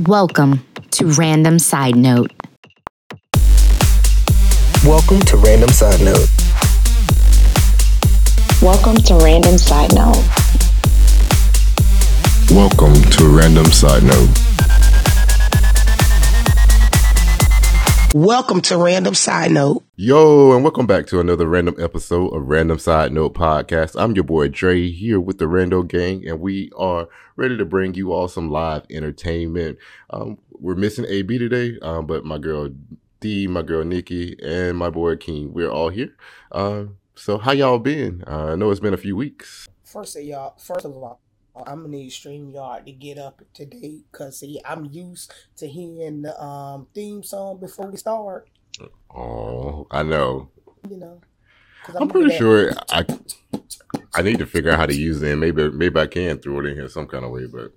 Welcome to Random Side Note. Welcome to Random Side Note. Welcome to Random Side Note. Welcome to Random Side Note. Welcome to Random Side Note. Yo, and welcome back to another random episode of Random Side Note Podcast. I'm your boy Dre here with the Rando Gang, and we are ready to bring you all some live entertainment. Um, we're missing AB today, um, but my girl D, my girl Nikki, and my boy King, we're all here. Uh, so how y'all been? Uh, I know it's been a few weeks. First of y'all, first of all, I'm gonna need StreamYard to get up to date because see, I'm used to hearing the um, theme song before we start. Oh, I know. You know, I'm looking pretty sure I I need to figure out how to use it. And maybe maybe I can throw it in here some kind of way. But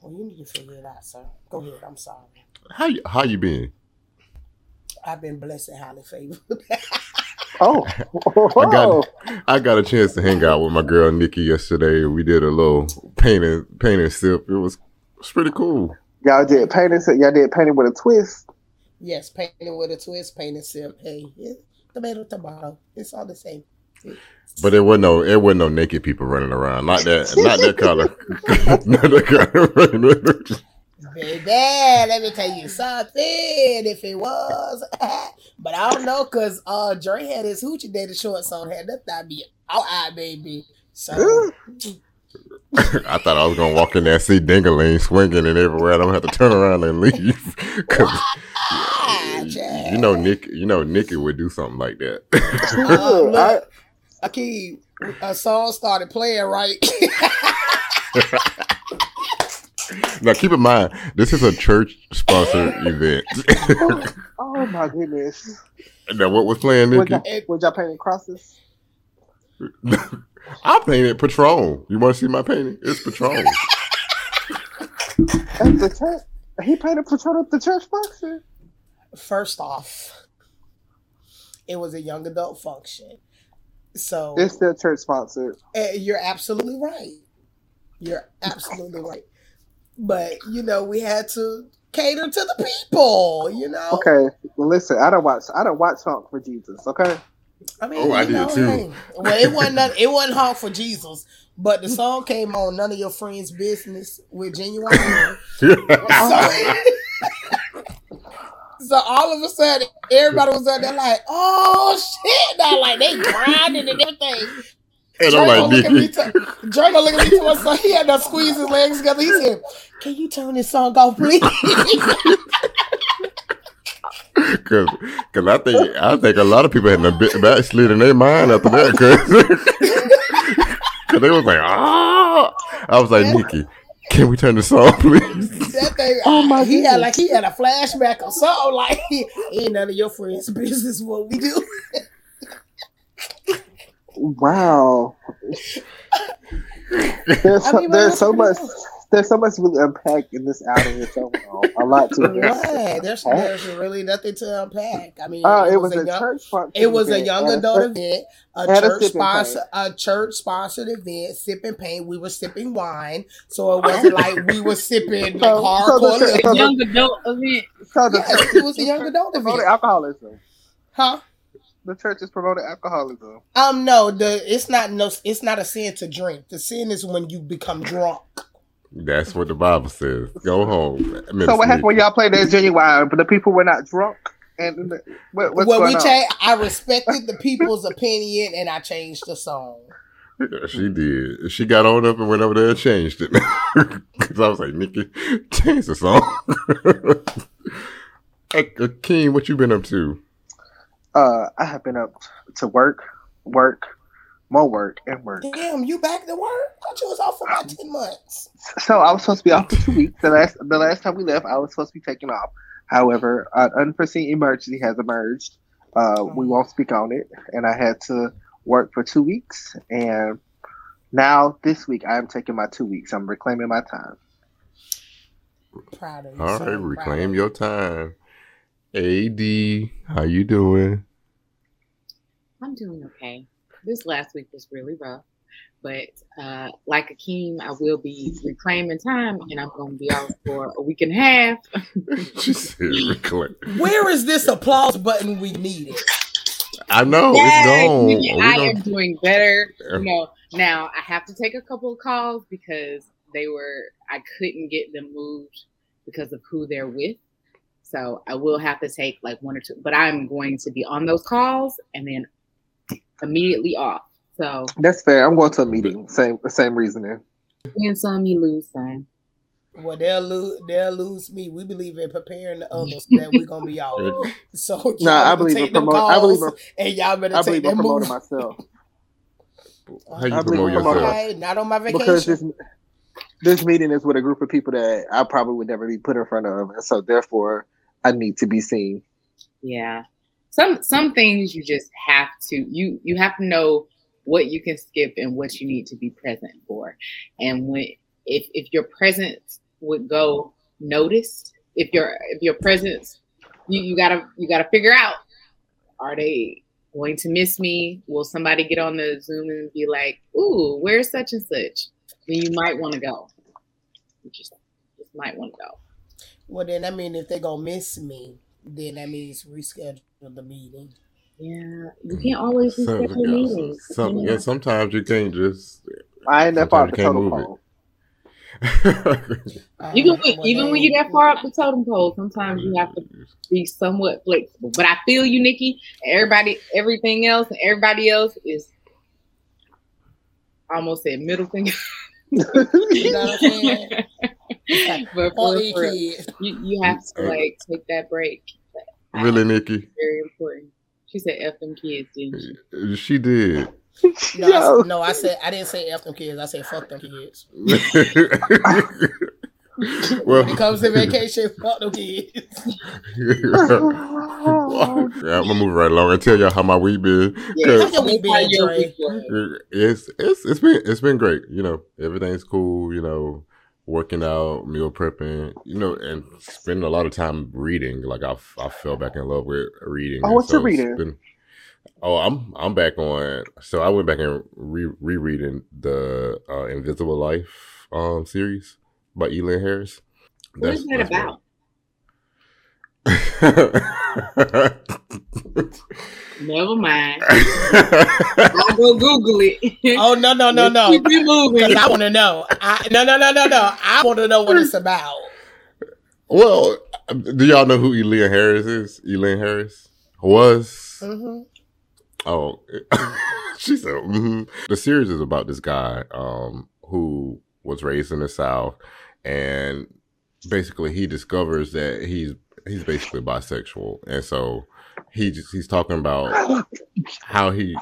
Well, you need to figure it out, sir. Go ahead. I'm sorry. how you, how you been? I've been blessed and highly favored. Oh, I got I got a chance to hang out with my girl Nikki yesterday. We did a little painting painting sip. It was it was pretty cool. y'all did painting. So y'all did painting with a twist. yes, painting with a twist, painting sip. Hey, yeah, tomato, tomato. It's all the same. But it wasn't no it wasn't no naked people running around. Not that not that kind of not that kind of running. Baby, let me tell you something. If it was, but I don't know, cause uh, Dre had his hoochie daddy shorts on, had that thigh be out, eye, baby. So I thought I was gonna walk in there and see Dingaling swinging and everywhere. I don't have to turn around and leave. 'Cause ah, Jack. you know Nick you know Nikki would do something like that. Uh, look, I- Akeem, a song started playing right. now keep in mind, this is a church sponsored event. oh my goodness! now what was playing, Was Nikki? y'all, was y'all painting crosses? I painted Patron. You want to see my painting? It's Patron. At the church, he painted Patron at the church function. First off, it was a young adult function. So It's still church sponsored. Eh, you're absolutely right. You're absolutely right. But you know, we had to cater to the people. You know. Okay, well, listen, I don't watch. I don't watch Honk for Jesus. Okay, I mean, Oh, I did know, too. hey, well, it wasn't none, it wasn't hard for Jesus, but the song came on "None of Your Friends' Business" with Ginuwine. so, so all of a sudden, everybody was out there like, "Oh shit!" Now, like they grinding and everything. And Dre I'm like, look at me Nikki, to, Dre look at me to us, so he had to squeeze his legs together. He said, "Can you turn this song off, please?" because cause I think I think a lot of people had a bit backslid in their mind after that, because they was like, ah. I was like, Nikki, can we turn the song, please? that thing, Oh, my he had like he had a flashback or something. Like, ain't none of your friends' business what we do. Wow. There's I so, mean, there's so much. can we do? There's so much really unpack in this album. It's so a lot to it. What? There's there's really nothing to unpack. I mean, Oh, it was a young, church function. It was a young adult church- event, a and a church sipping sponsor, a church sponsored event, sipping paint. We were sipping wine, so it oh. wasn't like we were sipping like So- so the- liquor. so the- young adult event. So the Yes, it was a young adult promoted event. alcoholism. huh? The church is promoting alcoholism. Um, no, the it's not no, it's not a sin to drink. The sin is when you become drunk. That's what the Bible says. Go home. So what happened when y'all played that Ginuwine, but the people were not drunk? And the- what, what's well, going we on? changed. I respected the people's opinion, and I changed the song. She did. She got on up and went over there and changed it. Because I was like, Nikki, change the song. hey, uh, what you been up to? Uh, I have been up to work, work, more work, and work. Damn, you back to work? I thought you was off for about ten months. So I was supposed to be off for two weeks. The last the last time we left, I was supposed to be taking off. However, an unforeseen emergency has emerged. Uh, we won't speak on it, and I had to work for two weeks. And now this week, I am taking my two weeks. I'm reclaiming my time. Proud of you. All son. right, reclaim your time. AD, how you doing? I'm doing okay. This last week was really rough. But uh, like Akeem, I will be reclaiming time, and I'm going to be out for a week and a half. she said reclaim. Where is this applause button we needed? I know Yes, it's gone. Nikki, We I am doing better. You know, now I have to take a couple of calls because they were I couldn't get them moved because of who they're with. So I will have to take like one or two, but I'm going to be on those calls and then immediately off. So That's fair. I'm going to a meeting. Same same reasoning. win some, you lose some. Well, they'll lose. They'll lose me. We believe in preparing the others that we're gonna be out. So y'all I believe take in them promoting. I believe calls, in, and y'all better I take believe in them promoting moves. myself How you I believe promote in yourself? Okay, not on my vacation. because this this meeting is with a group of people that I probably would never be put in front of, and so therefore Need to be seen. Yeah. Some some things you just have to you you have to know what you can skip and what you need to be present for. And when if if your presence would go noticed, if your if your presence you, you gotta you gotta figure out are they going to miss me? Will somebody get on the Zoom and be like, ooh, where's such and such? Then you might want to go. You just just might want to go. Well, then I mean, if they gonna miss me, then that means reschedule the meeting. Yeah, you can't always Some- reschedule meetings. some- you yeah, sometimes you can't just. I ain't that far up the you can't total move it. pole. Even Um, when, well, even when then- you that far up the totem pole, sometimes you have to be somewhat flexible. But I feel you, Nikki. Everybody, everything else, and everybody else is I almost said middle finger. You know what I'm saying? but for, these for, you, you have to like take that break. really, Nikki? Very important. She said F them kids, didn't she? She did. No, I, Yo. s- no, I said I didn't say F them kids. I said fuck them kids. well, When it comes to vacation, fuck them kids. Oh, yeah, I'm gonna move right along and tell y'all how my week been. Yeah, How your week been, your Dre? week was. It's it's it's been it's been great. You know, everything's cool. You know, working out, meal prepping. You know, and spending a lot of time reading. Like I I fell back in love with reading. Oh, and what you it's reading? been- oh, I'm I'm back on. So I went back and re rereading the uh, Invisible Life um series by Elin Harris. What is that about? Never mind. I'll go Google it. Oh no no no no! Keep it moving. 'Cause I want to know. I, no no no no no! I want to know what it's about. well, do y'all know who Elin Harris is? Elin Harris was. hmm Oh, she said, hmm the series is about this guy um, who was raised in the South, and basically he discovers that he's he's basically bisexual, and so he just he's talking about how he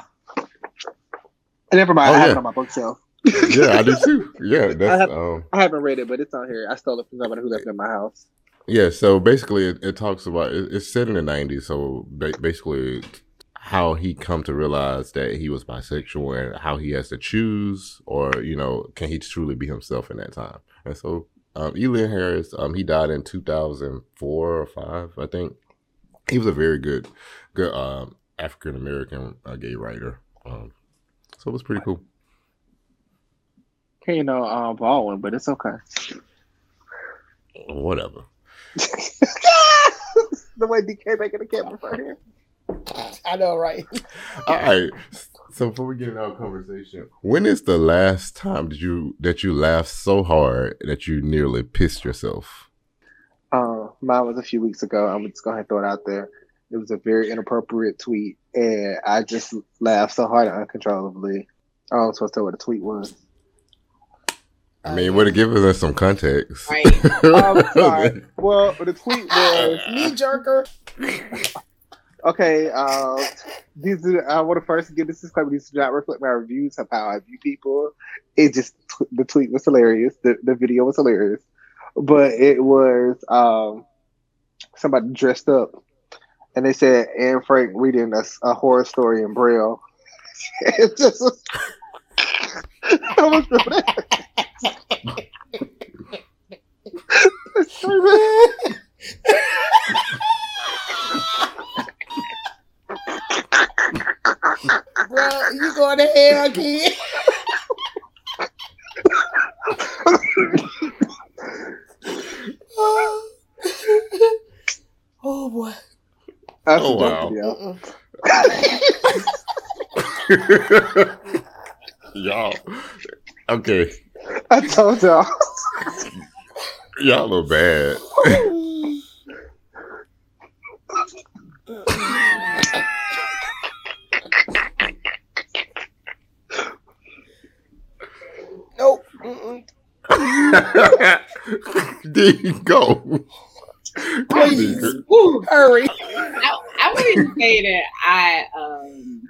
Never mind. Oh, I have yeah. it on my bookshelf. yeah I do too yeah that's have- um I haven't read it, but it's on here. I stole it from somebody who left it in my house. Yeah, so basically, it, it talks about it, it's set in the '90s. So ba- basically, how he come to realize that he was bisexual and how he has to choose, or you know, can he truly be himself in that time? And so, um, Elin Harris, um, he died in 2004 or five, I think. He was a very good, good um, African American uh, gay writer. Um, so it was pretty cool. Can't know um, Baldwin, but it's okay. Whatever. the way DK making the camera right here. I know, right? All right. So before we get into our conversation, when is the last time did you that you laughed so hard that you nearly pissed yourself? Uh, mine was a few weeks ago. I'm just gonna throw it out there. It was a very inappropriate tweet, and I just laughed so hard and uncontrollably. I was supposed to tell what the tweet was. I mean, it would have given us some context. Right. Oh, I'm sorry. Well, the tweet was Knee jerker. okay. Uh, these are, I want to first give this disclaimer. These do not reflect my reviews of how I view people. It just the tweet was hilarious. The the video was hilarious, but it was um, somebody dressed up, and they said Anne Frank reading a, a horror story in Braille. it just was, Bro, you going to hell, kid? Oh boy. That's Oh, a dope wow. video. Y'all. Okay, I told y'all. y'all are bad. Nope. There you go. Please. Woo. Hurry. I, I wouldn't say that I um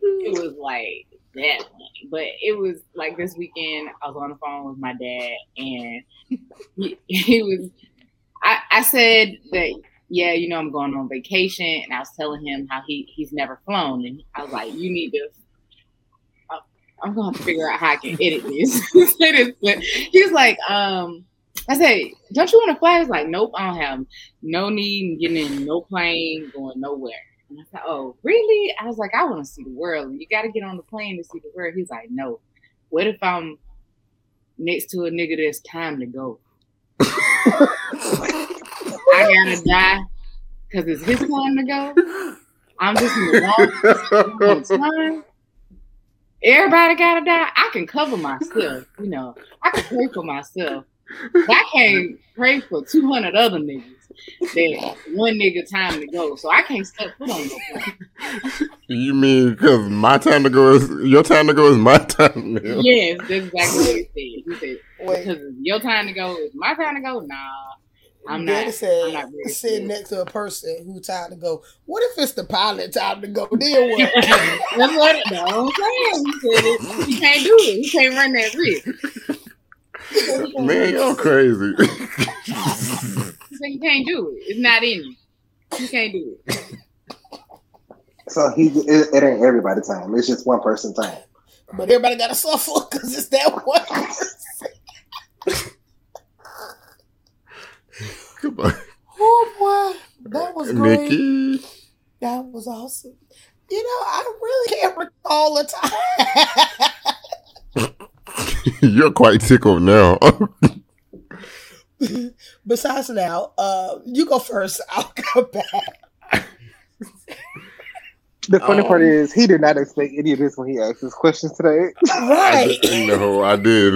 it was like that funny, but it was like this weekend I was on the phone with my dad and he, he was I, I said that yeah, you know I'm going on vacation and I was telling him how he he's never flown and I was like, you need to I- I'm gonna have to figure out how I can edit this. Say this, he was like, um, I said, don't you want to fly? He was like, nope, I don't have no need in getting in no plane, going nowhere. And I said, oh, really? I was like, I want to see the world. You got to get on the plane to see the world. He's like, no. What if I'm next to a nigga that's time to go? I gotta die because it's his time to go. I'm just in the wrong time. Everybody gotta die. I can cover myself, you know. I can pray for myself. But I can't pray for 200 other niggas that one nigga time to go. So I can't step foot on no plane. You mean because my time to go is your time to go is my time now? Yes, that's exactly what he said. He said, because your time to go, is my time to go. Nah, I'm Daddy not. said, I'm not ready. sitting next to a person who time to go. What if it's the pilot time to go? Then what? That's what no, I'm saying. He it. He can't do it. He can't run that risk. Man, y'all crazy. He you can't do it. It's not in you. You can't do it. So he, it, it ain't everybody time. It's just one person time. but everybody got to suffer because it's that one. Come on, oh boy, that was great. Mickey. That was awesome. You know, I really can't recall a time. You're quite tickled now. Besides now, uh, you go first. I'll come back. The funny part Oh. is he did not expect any of this when he asked his questions today. Right. no, I did,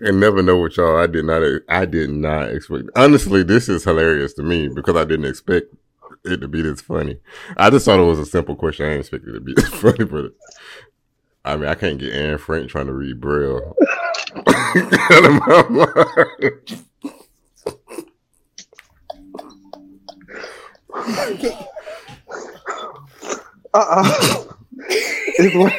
and never know what y'all. I did not. I did not expect. Honestly, this is hilarious to me because I didn't expect it to be this funny. I just thought it was a simple question. I didn't expect it to be this funny, but I mean, I can't get Anne Frank trying to read Braille. Out of my mind. Uh-uh. It's one-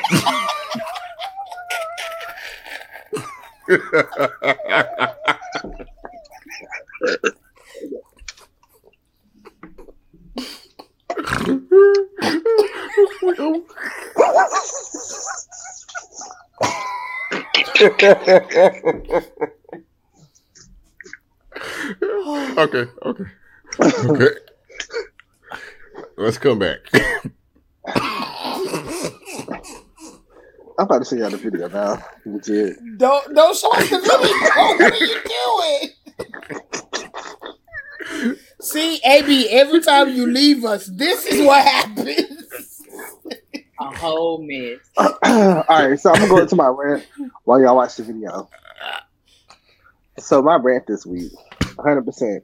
okay, okay, okay. Let's come back. I'm about to show y'all the video now. Legit. Don't don't show us the video. What are you doing? See, AB, every time you leave us, this is what happens. A whole mess. All right, so I'm gonna go into my rant while y'all watch the video. So my rant this week, 100. percent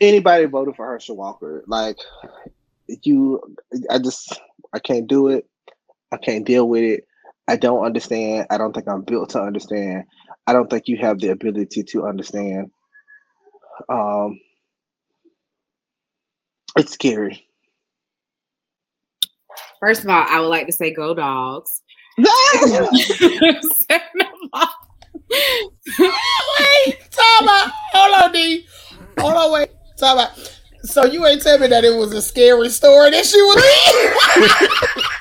Anybody voted for Herschel Walker? Like you, I just I can't do it. I can't deal with it. I don't understand. I don't think I'm built to understand. I don't think you have the ability to understand. Um, it's scary. First of all, I would like to say go dogs. Wait, time out. Hold on, D. Hold on, wait. Time out. So you ain't tell me that it was a scary story that she was in?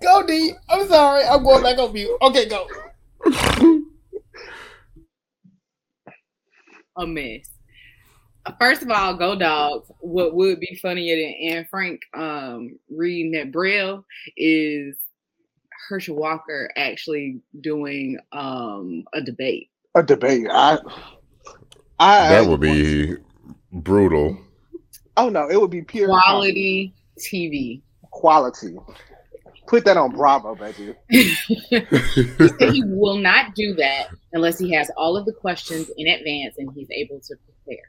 go, D. I'm sorry. I'm going back on mute. Okay, go. a mess. First of all, go dogs. What would be funnier than Anne Frank um, reading that braille is Herschel Walker actually doing um a debate. A debate. I. I That would be brutal. Oh no, it would be pure Quality TV. quality. Put that on Bravo, baby. he said he will not do that unless he has all of the questions in advance and he's able to prepare.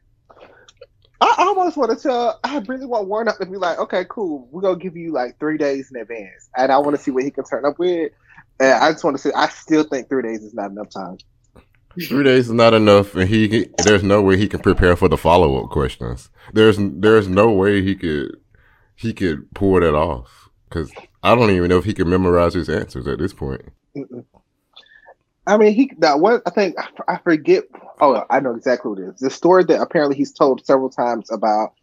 I almost want to tell. I really want Warnock to be like, okay, cool. We're gonna give you like three days in advance, and I want to see what he can turn up with. And I just want to say, I still think three days is not enough time. Three days is not enough, and he he- there's no way he can prepare for the follow up questions. There's there's no way he could he could pull that off because I don't even know if he can memorize his answers at this point. Mm-mm. I mean, he that one. I think I forget. Oh, I know exactly what it is. The story that apparently he's told several times about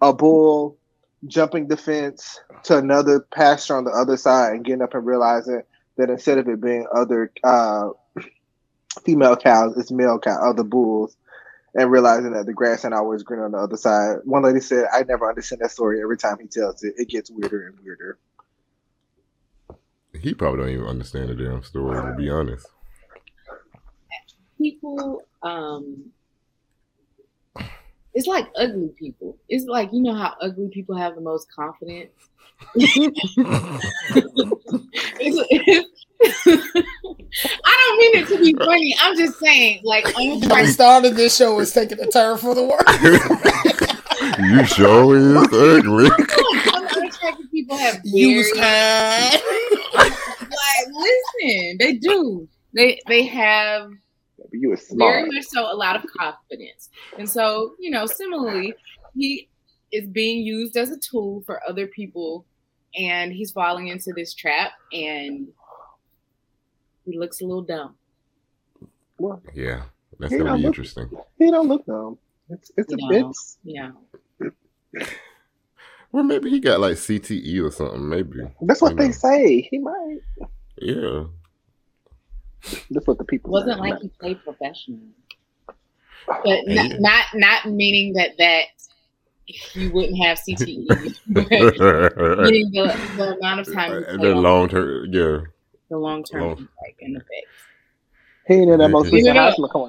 a bull jumping the fence to another pasture on the other side and getting up and realizing that instead of it being other uh, female cows, it's male cow, other bulls, and realizing that the grass ain't always green on the other side. One lady said, "I never understand that story. Every time he tells it, it gets weirder and weirder." He probably don't even understand the damn story to be honest. People, um, it's like ugly people. It's like you know how ugly people have the most confidence. It's- I don't mean it to be funny. I'm just saying, like, I'm The start of this show is taking a turn for the worse. you sure is ugly. unattractive people have Use very kind. like listen, they do. They they have You was very much so a lot of confidence. And so, you know, similarly, he is being used as a tool for other people and he's falling into this trap and he looks a little dumb. Well, Yeah, that's gonna don't be look- interesting. he don't look dumb. It's it's a No. it's You. Well, maybe he got like CTE or something. Maybe That's what You they know. say. He might. Yeah. That's what the people It wasn't say. like he played professional. But Yeah. not, not not meaning that that he wouldn't have CTE. the meaning the, the amount of time he played on long term, yeah. The long term long- like in effect. he ain't in that most Yeah. recent Yeah. hospital. Come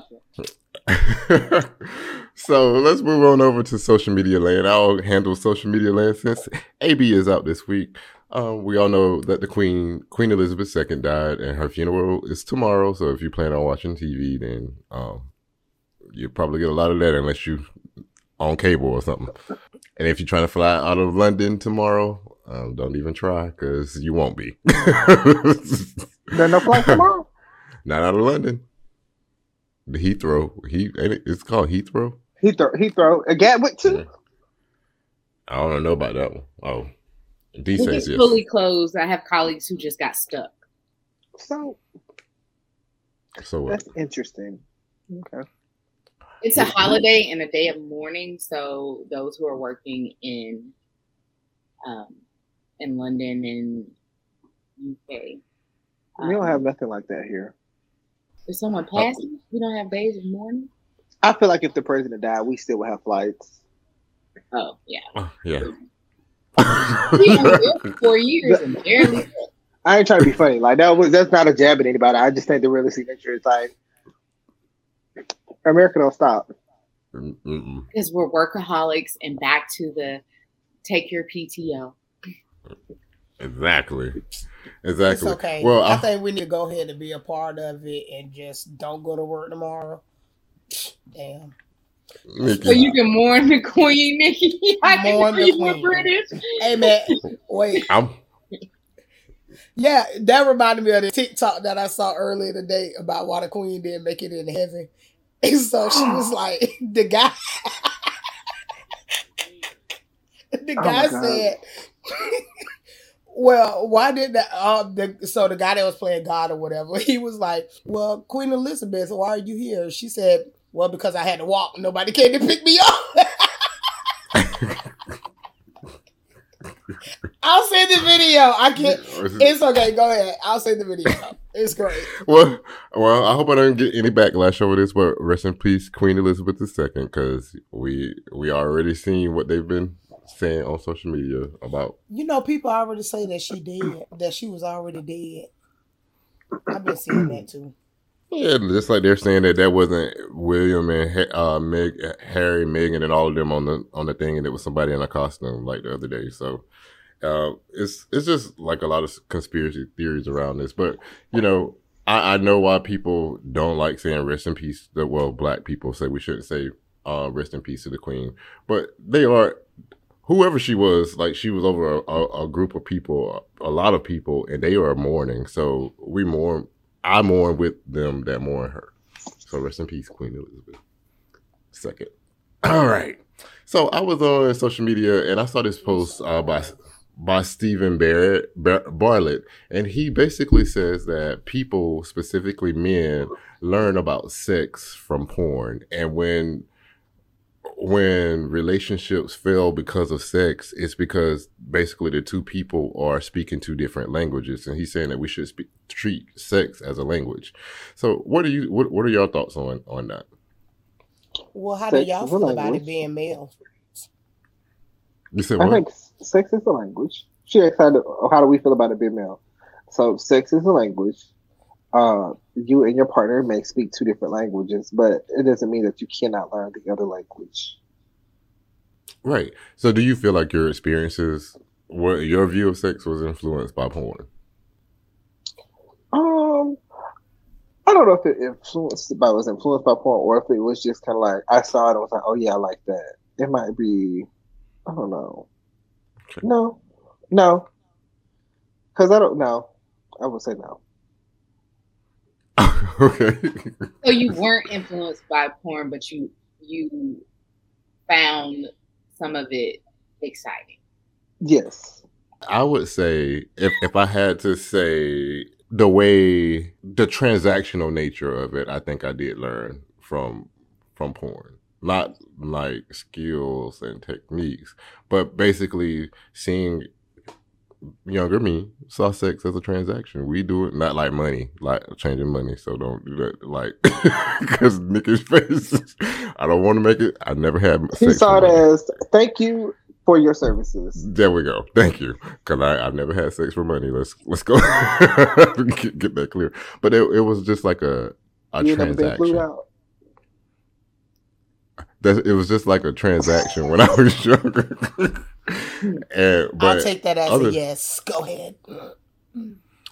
so let's move on over to social media land. I'll handle social media land since AB is out this week. Um, we all know that the Queen, Queen Elizabeth II, died, and her funeral is tomorrow. So if you plan on watching TV, then um, you'll probably get a lot of that unless you on cable or something. And if you're trying to fly out of London tomorrow, um, don't even try because you won't be. There's no flight tomorrow. Not out of London. The Heathrow. He ain't it, it's called Heathrow. He throw he throw a Gatwick too. I don't know about that one. Oh, D If it's yes. fully closed, I have colleagues who just got stuck. So So what? that's interesting. Okay. It's a holiday and a day of mourning, so those who are working in um, in London and UK, We don't um, have nothing like that here. If someone passes, we don't have days of mourning. I feel like if the president died, we still would have flights. Oh yeah, Oh, yeah. we only there for four years and barely. I ain't trying to be funny. Like that was that's not a jab at anybody. I just think the realistic nature is like America don't stop. Because we're workaholics and back to the take your PTO. Exactly. It's Exactly. okay. Well, I I, think we need to go ahead and be a part of it and just don't go to work tomorrow. Damn. Nikki, So you can mourn the queen, Nikki. I Mourn the queen. British. Hey man, wait. I'm Yeah, that reminded me of the TikTok that I saw earlier today about why the queen didn't make it in heaven. And so she was like, the guy, the Oh guy said, well, why did the, uh, the, so the guy that was playing God or whatever, he was like, well, Queen Elizabeth, why are you here? She said, well, because I had to walk. Nobody came to pick me up. I'll send the video. I can't. It's okay. Go ahead. I'll send the video. It's great. well, well, I hope I don't get any backlash over this, but rest in peace, Queen Elizabeth II, because we we already seen what they've been saying on social media about. You know, people already say that she dead, that she was already dead. I've been seeing that too. Yeah, just like they're saying that that wasn't William and uh, Meg, Harry, Meghan, and all of them on the on the thing, and it was somebody in a costume like the other day. So uh, it's it's just like a lot of conspiracy theories around this. But you know, I, I know why people don't like saying rest in peace. That well, black people say we shouldn't say uh, rest in peace to the queen, but they are whoever she was. Like she was over a, a, a group of people, a lot of people, and they were mourning. So we mourn. I mourn with them that mourn her. So rest in peace, Queen Elizabeth. Second. All right. So I was on social media and I saw this post uh, by by Steven Barrett Bar- Bartlett, and he basically says that people, specifically men, learn about sex from porn, and when when relationships fail because of sex, it's because basically the two people are speaking two different languages, and he's saying that we should speak, treat sex as a language. So, what are you? What, what are your thoughts on on that? Well, how do y'all feel about it being male? You said I what? think sex is a language. She asked how, do- how do we feel about it being male? So sex is a language. Uh, you and your partner may speak two different languages, but it doesn't mean that you cannot learn the other language. Right. So, do you feel like your experiences, what your view of sex was influenced by porn? Um, I don't know if it influenced by was influenced by porn or if it was just kind of like I saw it and was like, oh yeah, I like that. It might be, I don't know. Okay. No, no, because I don't know. I would say no. okay. So you weren't influenced by porn, but you you found some of it exciting. Yes. I would say if if I had to say the way the transactional nature of it, I think I did learn from from porn. Not like skills and techniques, but basically seeing younger me saw sex as a transaction. We do it not like money, like changing money. So don't do that. Like because Nikki's face, I don't want to make it. I never had He saw it as thank you for your services. There we go. Thank you. Cause I I've never had sex for money. Let's let's go get, get that clear. But it, it was just like a a You never been flew transaction. out. That it was just like a transaction when I was younger. And but I'll take that as other- a yes. Go ahead.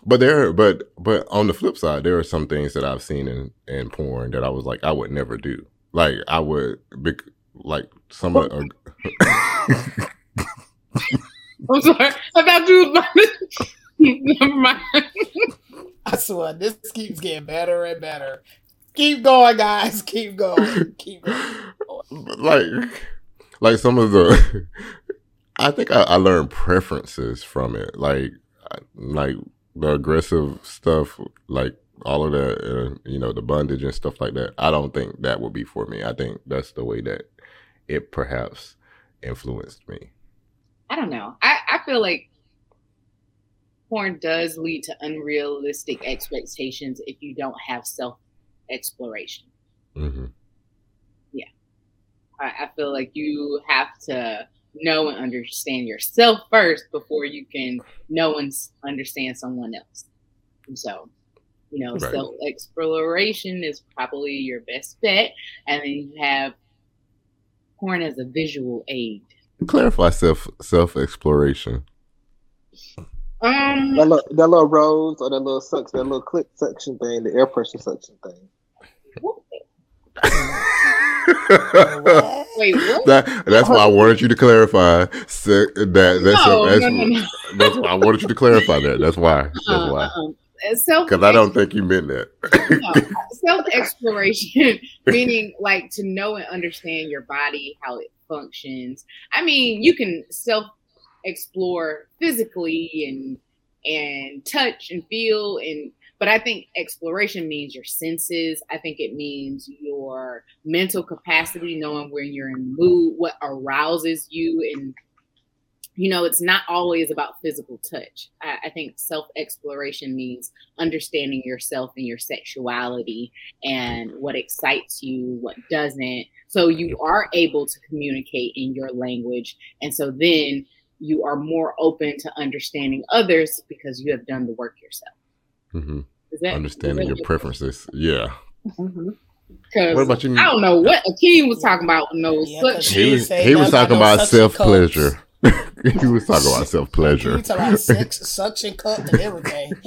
but there but but on the flip side, there are some things that I've seen in in porn that I was like I would never do. Like I would bec- like some of uh, I'm sorry. I thought you was about to. Never mind. I swear, this keeps getting better and better. Keep going, guys. Keep going. Keep going. like like some of the i think i, I learned preferences from it like like the aggressive stuff like all of that uh, you know the bondage and stuff like that i don't think that would be for me i think that's the way that it perhaps influenced me I don't know. I, I feel like porn does lead to unrealistic expectations if you don't have self exploration. hmm Yeah. I, I feel like you have to know and understand yourself first before you can know and understand someone else. And so, you know, Right. self exploration is probably your best bet. And then you have porn as a visual aid. clarify self self exploration Um, That little, that little rose or that little sucks, that little click suction thing, the air pressure suction thing. Wait, what? that that's why I wanted you to clarify that that's no, that's, no, no, no. that's why I wanted you to clarify that. That's why. That's Uh, why. uh-uh. Self Because I don't think you meant that. self exploration, meaning like to know and understand your body, how it functions. I mean, you can self explore physically and and touch and feel and but I think exploration means your senses. I think it means your mental capacity, knowing when you're in mood, what arouses you, and you know, it's not always about physical touch. I, I think self exploration means understanding yourself and your sexuality and what excites you, what doesn't. So you are able to communicate in your language. And so then you are more open to understanding others because you have done the work yourself. Hmm that- understanding your preferences. Yeah. Mhm. Because What about you? I don't know what Akeem was talking about. No, Yeah, such 'cause He She was say he was talking about about self pleasure. he was talking about self pleasure. You talking about sex, suction cup, and everything.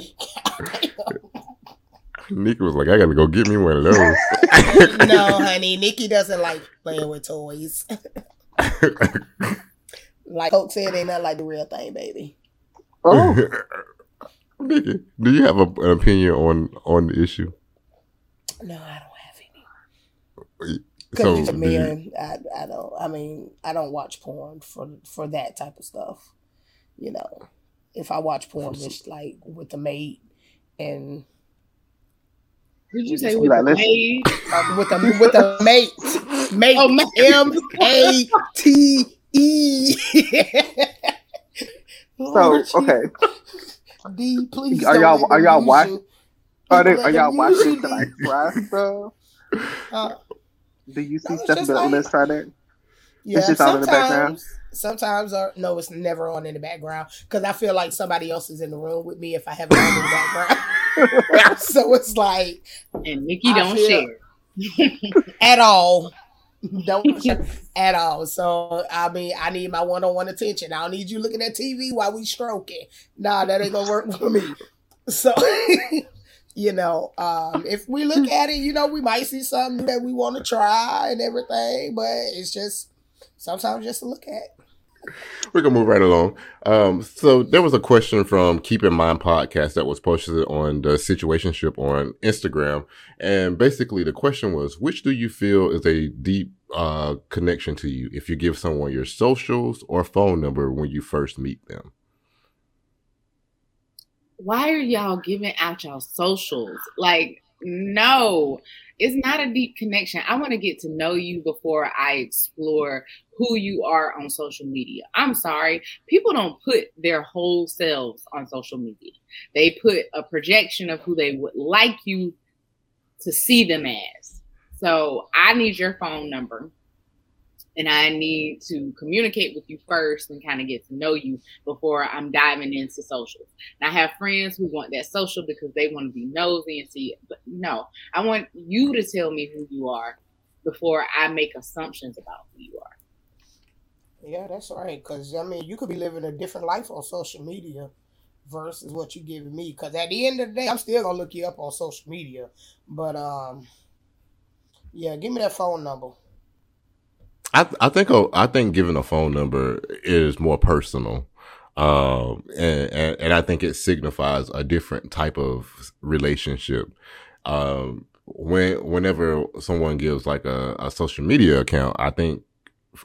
Nikki was like, I gotta go get me one of those. no, honey, Nikki doesn't like playing with toys. Like Coke said, ain't nothing like the real thing, baby. Oh, Nikki, do you have a, an opinion on on the issue? No, I don't have any. So, Because do it's you- man, I, I don't. I mean, I don't watch porn for for that type of stuff. You know, if I watch porn, it's like with the mate and Did you say with like, the listen. maid? uh, with a with a mate, mate, Oh, mate. M A T E. so okay. D, please. Are y'all- let them are y'all watching- Are, they, are y'all watching use it to you, like stuff? Uh, Do you see No, it's stuff just like- let's try that? Yeah, just on in the background? sometimes. Sometimes, or no, it's never on in the background because I feel like somebody else is in the room with me if I have it on in the background. so it's like And Nikki don't feel- share. at all, don't at all. So I mean, I need my one-on-one attention. I don't need you looking at TV while we stroking. Nah, that ain't gonna work for me. So. You know, um, if we look at it, you know, we might see something that we want to try and everything, but it's just sometimes just to look at. We're gonna move right along. Um, so there was a question from Keep in Mind podcast that was posted on the Situationship on Instagram, and basically the question was, which do you feel is a deep uh, connection to you if you give someone your socials or phone number when you first meet them? Why are y'all giving out y'all socials? Like, no, it's not a deep connection. I want to get to know you before I explore who you are on social media. I'm sorry, people don't put their whole selves on social media. They put a projection of who they would like you to see them as. So I need your phone number. And I need to communicate with you first and kind of get to know you before I'm diving into socials. And I have friends who want that social because they want to be nosy and see. But no, I want you to tell me who you are before I make assumptions about who you are. Yeah, that's right. Because I mean, you could be living a different life on social media versus what you're giving me. Because at the end of the day, I'm still gonna look you up on social media. But um, yeah, give me that phone number. I I think I think giving a phone number is more personal, um, and, and and I think it signifies a different type of relationship. Um, when whenever someone gives like a, a social media account, I think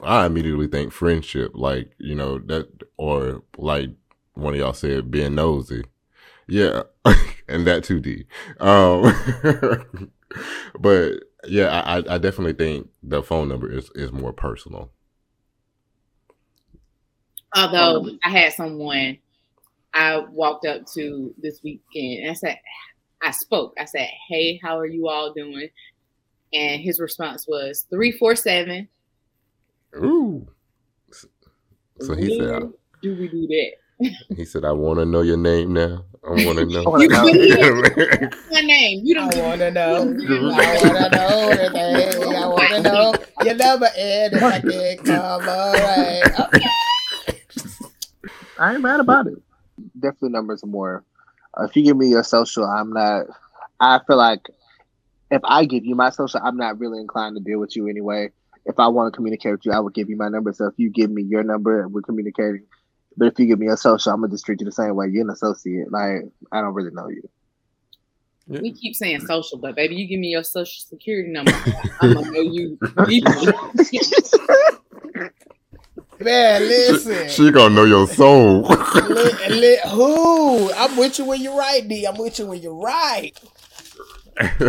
I immediately think friendship, like you know that, or like one of y'all said, being nosy. Yeah, and that too, D. Um, but yeah, I, I- I definitely think the phone number is, is more personal. Although um, I had someone I walked up to this weekend and I said, I spoke. I said, Hey, how are you all doing? And his response was 347. Ooh. So he said, do we do that? he said, I want to know your name now. I want to know. wanna You know. couldn't my name. You don't give want to know. you I want to know everything. I want to know your number and if I can come all right. Okay. I ain't mad about it. Definitely numbers are more. Uh, if you give me your social, I'm not. I feel like if I give you my social, I'm not really inclined to deal with you anyway. If I want to communicate with you, I would give you my number. So if you give me your number and we're communicating, but if you give me a social, I'm gonna just treat you the same way. You're an associate. Like I don't really know you. we keep saying social, but baby, you give me your social security number. I'm gonna know you deeply. Man, listen. she gonna know your soul. Li- li- who? I'm with you when you're right, D. I'm with you when you're right.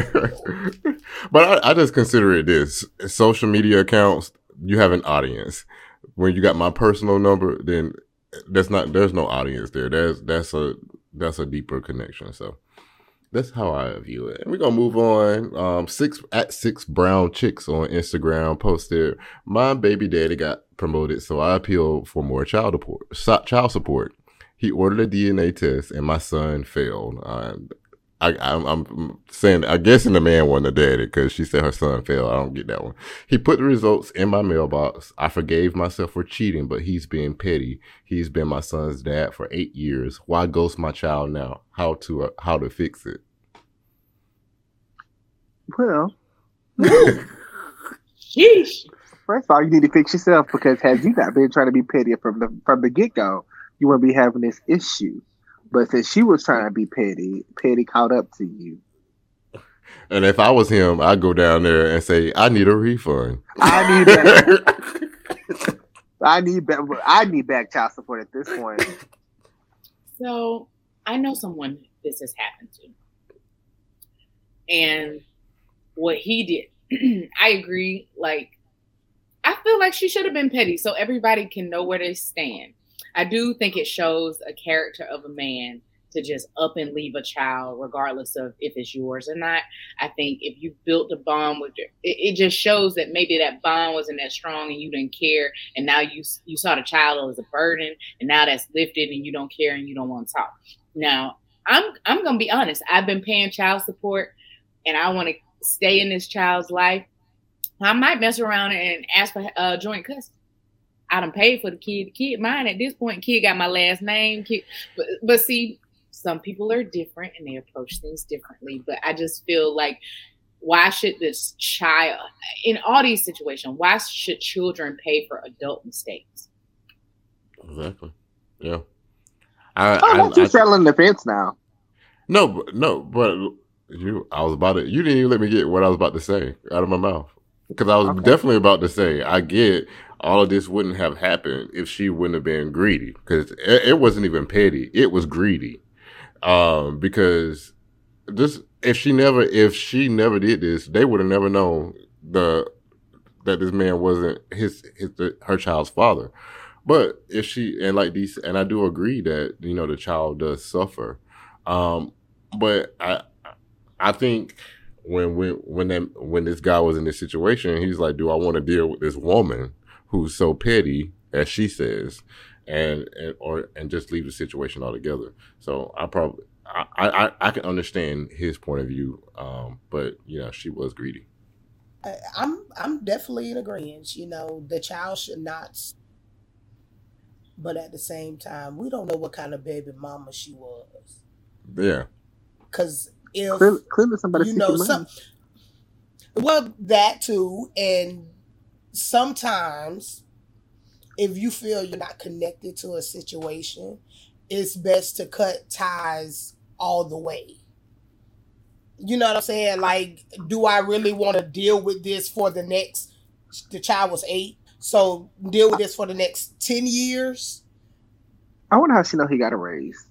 but I, I just consider it this social media accounts. You have an audience. When you got my personal number, then that's not. There's no audience there. There's that's a that's a deeper connection. So that's how I view it. And we're gonna move on. Um, six at six brown chicks on Instagram posted, "My baby daddy got promoted, so I appealed for more child support. Child support. He ordered a DNA test, and my son failed. I, I'm, I'm saying, I guessing the man wasn't the daddy because she said her son failed. I don't get that one. He put the results in my mailbox. I forgave myself for cheating, but he's being petty. He's been my son's dad for eight years. Why ghost my child now? How to uh, how to fix it? Well, Sheesh. first of all, you need to fix yourself because had you not been trying to be petty from the from the get go, you wouldn't be having this issue. But since she was trying to be petty, petty caught up to you. And if I was him, I'd go down there and say, I need a refund. I need back, I need back, I need back child support at this point. So I know someone this has happened to. And what he did, I agree. Like, I feel like she should have been petty so everybody can know where they stand. I do think it shows a character of a man to just up and leave a child, regardless of if it's yours or not. I think if you built a bond with your, it, it just shows that maybe that bond wasn't that strong and you didn't care, and now you you saw the child as a burden, and now that's lifted and you don't care and you don't want to talk. Now I'm I'm gonna be honest. I've been paying child support, and I want to stay in this child's life. I might mess around and ask for uh, joint custody. I done paid for the kid. The kid, mine at this point, kid got my last name. Kid, but but see, some people are different and they approach things differently. But I just feel like, why should this child, in all these situations, why should children pay for adult mistakes? Exactly. Yeah. I, Oh, not I, you I, straddling the fence now. no, but- no, but you, I was about to, you didn't even let me get what I was about to say out of my mouth. Because I was Okay. definitely about to say, I get all of this wouldn't have happened if she wouldn't have been greedy. Because it, it wasn't even petty; it was greedy. Um, because this, if she never, if she never did this, they would have never known the that this man wasn't his his her child's father. But if she and like these, and I do agree that you know the child does suffer. Um, but I I think when when when that when this guy was in this situation, he's like, do I want to deal with this woman who's so petty as she says, and and or and just leave the situation altogether? So I probably. I, I, I can understand his point of view, um, but you know she was greedy. I'm I'm definitely in agreement. You know, the child should not. But at the same time, we don't know what kind of baby mama she was. Yeah, Because if Clearly, clearly somebody you know some, well that too, and sometimes if you feel you're not connected to a situation, it's best to cut ties all the way. You know what I'm saying? Like, do I really want to deal with this for the next? The child was eight, so deal with this for the next ten years. I wonder how she know he got a raise.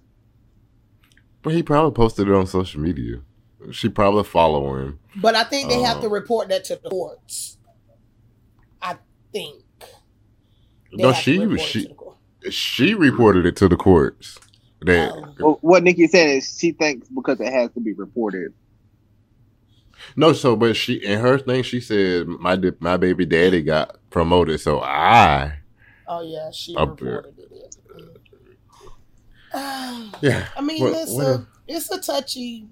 But he probably posted it on social media. She probably follow him. But I think they have Oh. to um, report that to the courts. I think. They No, she report she she reported it to the courts. That Oh. Well, what Nikki said is she thinks because it has to be reported. no, so but she in her thing she said my my baby daddy got promoted, so I Oh yeah, she reported it. Yeah. I mean, it's a it's a touchy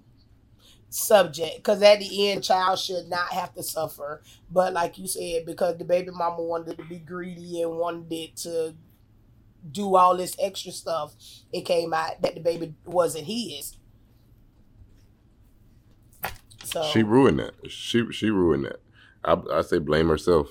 subject because at the end, child should not have to suffer. But like you said, because the baby mama wanted to be greedy and wanted to do all this extra stuff, it came out that the baby wasn't his. So She ruined that. She she ruined that. I I say blame herself.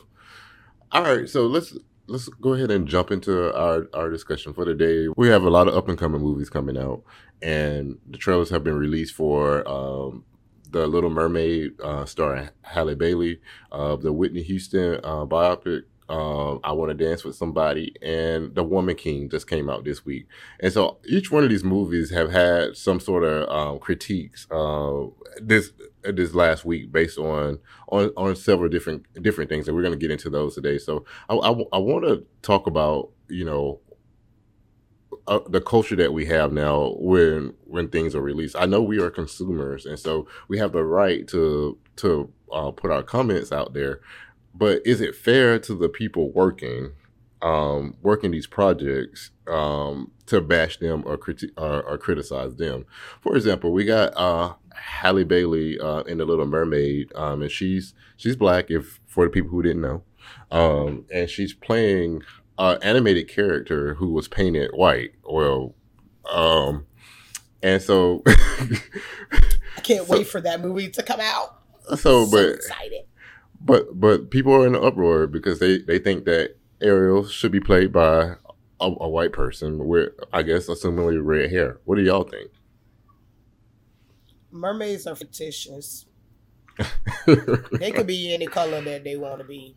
All right, so let's let's go ahead and jump into our our discussion for the day. We have a lot of up and coming movies coming out, and the trailers have been released for um, the Little Mermaid, uh, starring Halle Bailey, uh, the Whitney Houston uh, biopic. Um, I want to dance with somebody, and The Woman King just came out this week, and so each one of these movies have had some sort of um, critiques. Uh, this this last week based on on on several different different things and we're going to get into those today so i, I, want to talk about you know uh, the culture that we have now when when things are released i know we are consumers and so we have the right to to uh, put our comments out there but is it fair to the people working um, working these projects um, to bash them or, criti- or, or criticize them. For example, we got uh, Halle Bailey uh, in the Little Mermaid, um, and she's she's black. If for the people who didn't know, um, and she's playing an animated character who was painted white. Well, um, and so I can't wait for that movie to come out. So, but excited. But but people are in an uproar because they they think that Ariel should be played by a, a white person with I guess assumingly red hair. What do y'all think? Mermaids are fictitious. they could be any color that they want to be.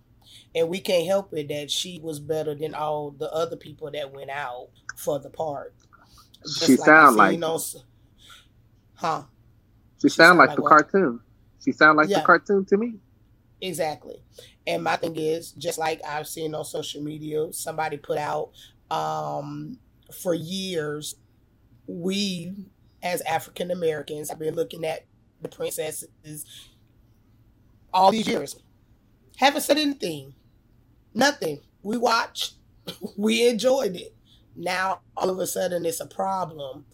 And we can't help it that she was better than all the other people that went out for the part. Just she like sound like, on, huh? She, she sound, like, like the what? cartoon. She sound like yeah. the cartoon to me. Exactly. And my thing is, just like I've seen on social media, somebody put out um, for years, we as African Americans have been looking at the princesses all these years. Haven't said anything. Nothing. We watched. we enjoyed it. Now all of a sudden it's a problem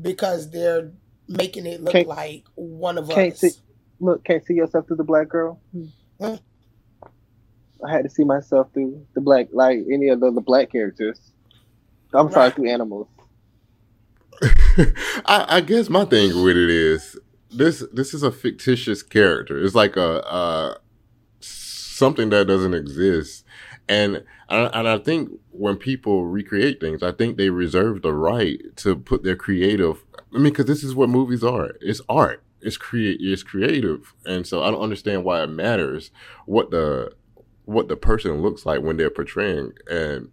because they're making it look like one of us. See, look, can't see yourself through the black girl. Hmm. I had to see myself through the black, like any of the, the black characters. I'm right. sorry, through animals. I, I, guess my thing with it is this this is a fictitious character. It's like a, a something that doesn't exist. And and I think when people recreate things, I think they reserve the right to put their creative. I mean, because this is what movies are. It's art. It's create. It's creative, and so I don't understand why it matters what the what the person looks like when they're portraying and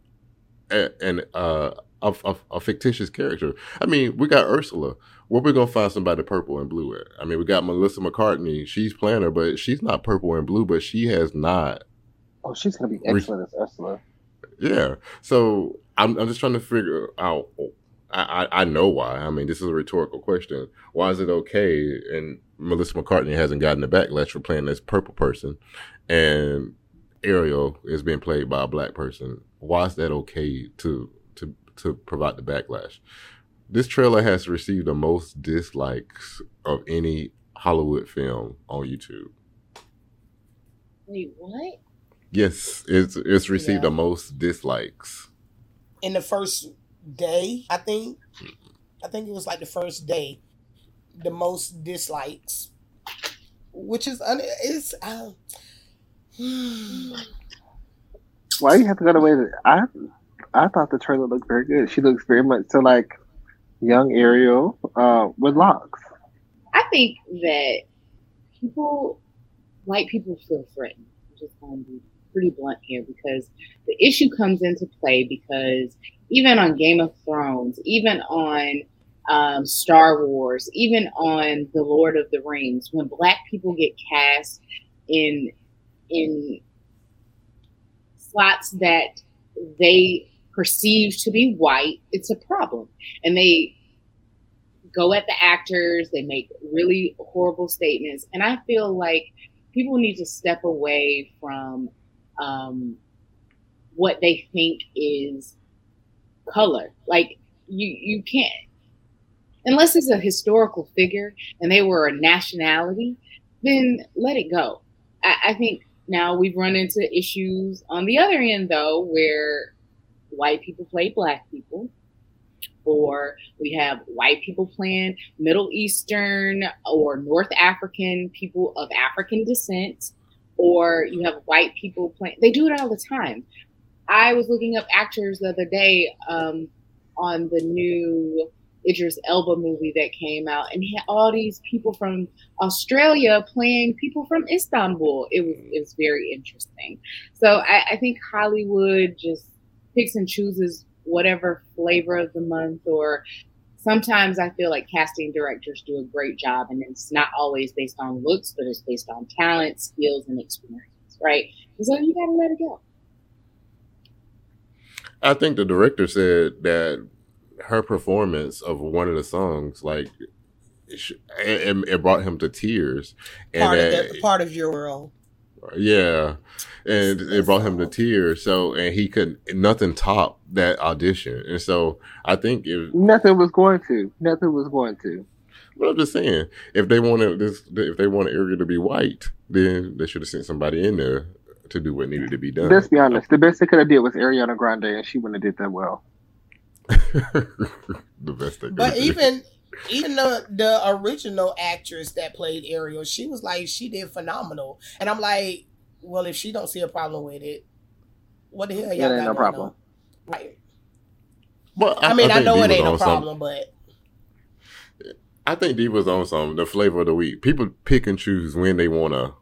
and uh, a, a, a fictitious character. I mean, we got Ursula where we gonna find somebody purple and blue at? I mean, we got Melissa McCarthy. She's playing her, but she's not purple and blue. But she has not. Oh, she's gonna be excellent re- as Ursula. Yeah. So I'm I'm just trying to figure out. I, I, I know why. I mean, this is a rhetorical question. Why is it okay? And Melissa McCarthy hasn't gotten the backlash for playing this purple person, and Ariel is being played by a black person. Why is that okay to to to provide the backlash? This trailer has received the most dislikes of any Hollywood film on YouTube. Wait, what? Yes, it's it's received yeah. the most dislikes. In the first day, I think. I think it was like the first day, the most dislikes, which is un- it's. Uh, Why do you have to go to way? I I thought the trailer looked very good. She looks very much so like young Ariel uh, with locks. I think that people, white people, feel threatened. I'm just going to be pretty blunt here because the issue comes into play because even on Game of Thrones, even on um, Star Wars, even on The Lord of the Rings, when black people get cast in in slots that they perceive to be white, it's a problem. And they go at the actors, they make really horrible statements. And I feel like people need to step away from um, what they think is color. Like you, you can't, unless it's a historical figure and they were a nationality, then let it go. I, I think now we've run into issues on the other end though, where white people play black people, or we have white people playing Middle Eastern or North African people of African descent, or you have white people playing. They do it all the time. I was looking up actors the other day um, on the new Idris Elba movie that came out, and he had all these people from Australia playing people from Istanbul. It was it was very interesting. So I, I think Hollywood just picks and chooses whatever flavor of the month or sometimes I feel like casting directors do a great job and it's not always based on looks, but it's based on talent, skills, and experience, right? so you gotta let it go. I think the director said that her performance of one of the songs, like, it, it brought him to tears. Part, and of, the, part of your world. Yeah, and it brought him to tears. So, and he could nothing top that audition, and so I think it nothing was going to, nothing was going to. But I'm just saying, if they wanted this, if they wanted Ariel to be white, then they should have sent somebody in there to do what needed to be done. Let's be honest. The best they could have did was Ariana Grande, and she wouldn't have did that well. the best they could But do. even even the the original actress that played Ariel, she was like she did phenomenal, and I'm like, well, if she don't see a problem with it, what the hell y'all ain't got no going problem. on? Right. But I, mean, I, think know it ain't no on some- problem, but I think D was on some the flavor of the week. People pick and choose when they want to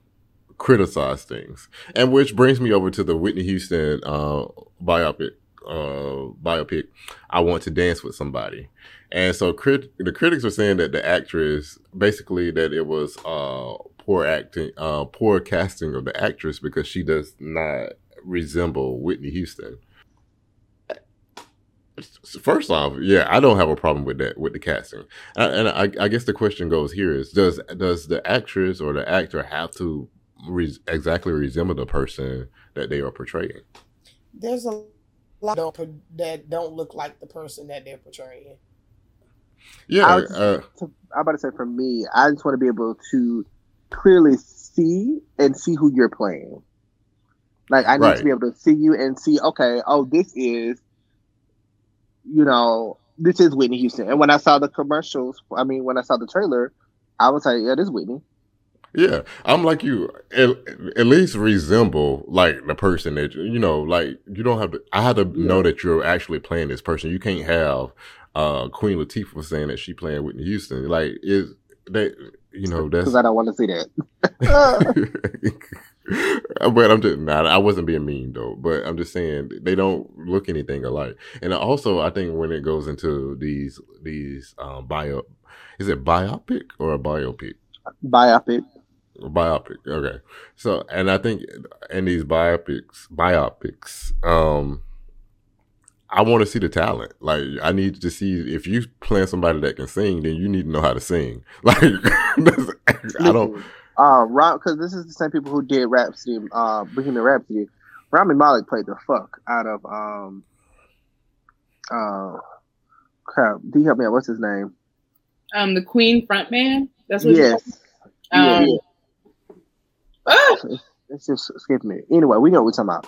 criticize things, and which brings me over to the Whitney Houston uh, biopic. Uh, biopic. I want to dance with somebody, and so crit- the critics were saying that the actress basically that it was uh, poor acting, uh, poor casting of the actress because she does not resemble Whitney Houston. First off, yeah, I don't have a problem with that with the casting, Uh, and I, I guess the question goes here: is does does the actress or the actor have to re- exactly resemble the person that they are portraying? there's a lot of people that don't look like the person that they're portraying. Yeah, I was- uh, So I'm about to say for me, I just want to be able to clearly see and see who you're playing. Like I need Right. to be able to see you and see, okay, oh, this is, you know, this is Whitney Houston. And when I saw the commercials, I mean, when I saw the trailer, I was like, yeah, this is Whitney. Yeah. I'm like you. At, at least resemble like the person that you know. Like you don't have to. I have to know that you're actually playing this person. You can't have uh Queen Latifah saying that she playing Whitney Houston. Like is that you know that's Because I don't want to see that. but I'm just not. I wasn't being mean though. But I'm just saying they don't look anything alike. And also, I think when it goes into these these um, bio, is it biopic or a biopic? Biopic. Biopic. Okay. So, and I think in these biopics, biopics, um, I want to see the talent. Like, I need to see if you playing somebody that can sing, then you need to know how to sing. Like, that's- I don't. Listen, Uh, Ron, because this is the same people who did Rhapsody, uh, Bohemian Rhapsody. Rami Malek played the fuck out of um, uh, crap. Do you help me out? What's his name? Um, the Queen frontman. That's what. Yes. Um, yeah. ah! Ah! It's just skip me. Anyway, we know what we're talking about.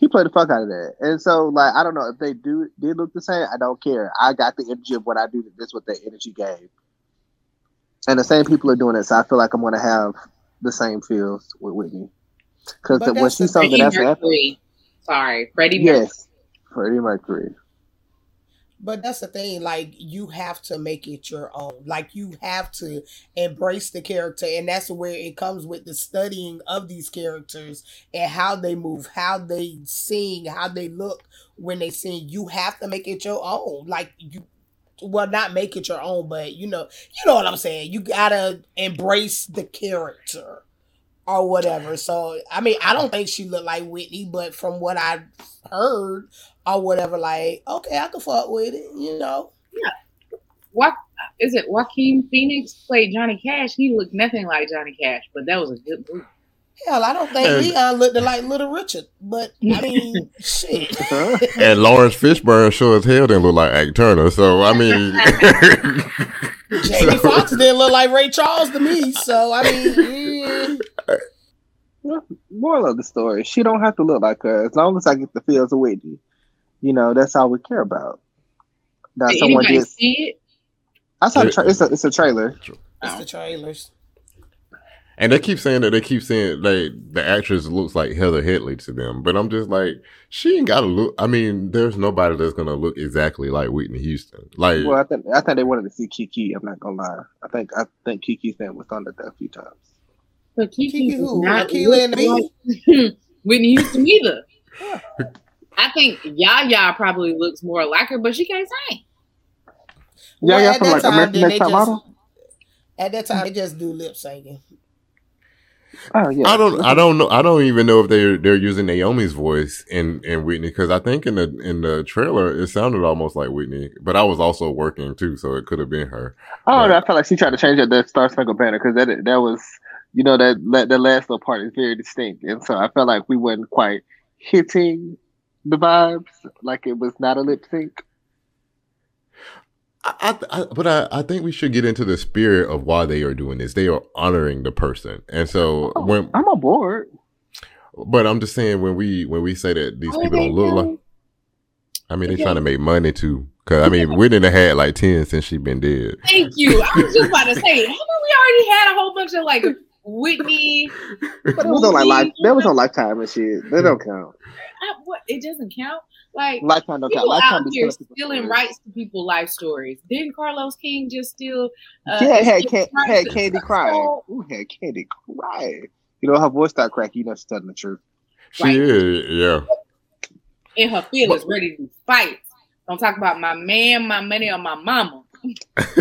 He played the fuck out of that, and so like I don't know if they do did look the same. I don't care. I got the energy of what I do. That's what that energy gave, and the same people are doing it. So I feel like I'm gonna have the same feels with Whitney because when she the saw Freddie Vanessa, Mercury. Sorry, Freddie Mercury. yes, Freddie Mercury. But that's the thing, like you have to make it your own. Like you have to embrace the character, and that's where it comes with the studying of these characters and how they move, how they sing, how they look when they sing. You have to make it your own. Like you well not make it your own, but you know you know what I'm saying. You gotta embrace the character or whatever. So I mean I don't think she looked like Whitney, but from what I heard or whatever, like, okay, I can fuck with it, you know. Yeah. What is it? Joaquin Phoenix played Johnny Cash. He looked nothing like Johnny Cash, but that was a good movie. Hell, I don't think And- Leon looked like Little Richard, but I mean, shit. And Laurence Fishburne sure as hell didn't look like Ike Turner. So I mean, Jamie So- Foxx didn't look like Ray Charles to me, so I mean, mm, Moral of the story: She don't have to look like her as long as I get the feels of Whitney. You know, that's all we care about. Now, Did someone anybody did. see it? I saw the tra- it's a it's a trailer. it's the trailers. and they keep saying that they keep saying like the actress looks like Heather Headley to them, but I'm just like she ain't got to look. I mean, there's nobody that's gonna look exactly like Whitney Houston. Like, Well, I think I think they wanted to see Kiki. I'm not gonna lie. I think I think Kiki's name was on there a few times. But Kiki, Kiki who? not Akilah and the look like Whitney Houston either. I think Yaya probably looks more like her, but she can't sing. Yeah, Well, yeah, at from that like time, American Next they Top just Model. at that time they just do lip syncing. Oh yeah, I don't, I don't know, I don't even know if they're they're using Naomi's voice in in Whitney because I think in the in the trailer it sounded almost like Whitney, but I was also working too, so it could have been her. Oh, don't I felt like she tried to change up that Star Spangled Banner because that that was, you know, that that the last little part is very distinct, and so I felt like we wasn't quite hitting the vibes. Like it was not a lip sync. I, I, but I, I think we should get into the spirit of why they are doing this. They are honoring the person, and so Oh, when, I'm on board. but I'm just saying when we when we say that these Are people don't look like. I mean, they're Okay. trying to make money too. Cause I mean, we didn't had like ten since she been dead. Thank you. I was just about to say, haven't we already had a whole bunch of like Whitney? But it was on like life. That was on Lifetime and shit. That don't count. I, what? It doesn't count. Like Lifetime don't count. Lifetime out be here stealing people's stealing stories. rights to people life stories. Didn't Carlos King just steal? Uh, She had, had, can, had Kandi crying. So, Ooh, had Kandi crying. You know her voice started cracking. You know she's telling the truth. She Right. is, yeah. in her feelings, ready to fight. Don't talk about my man, my money, or my mama.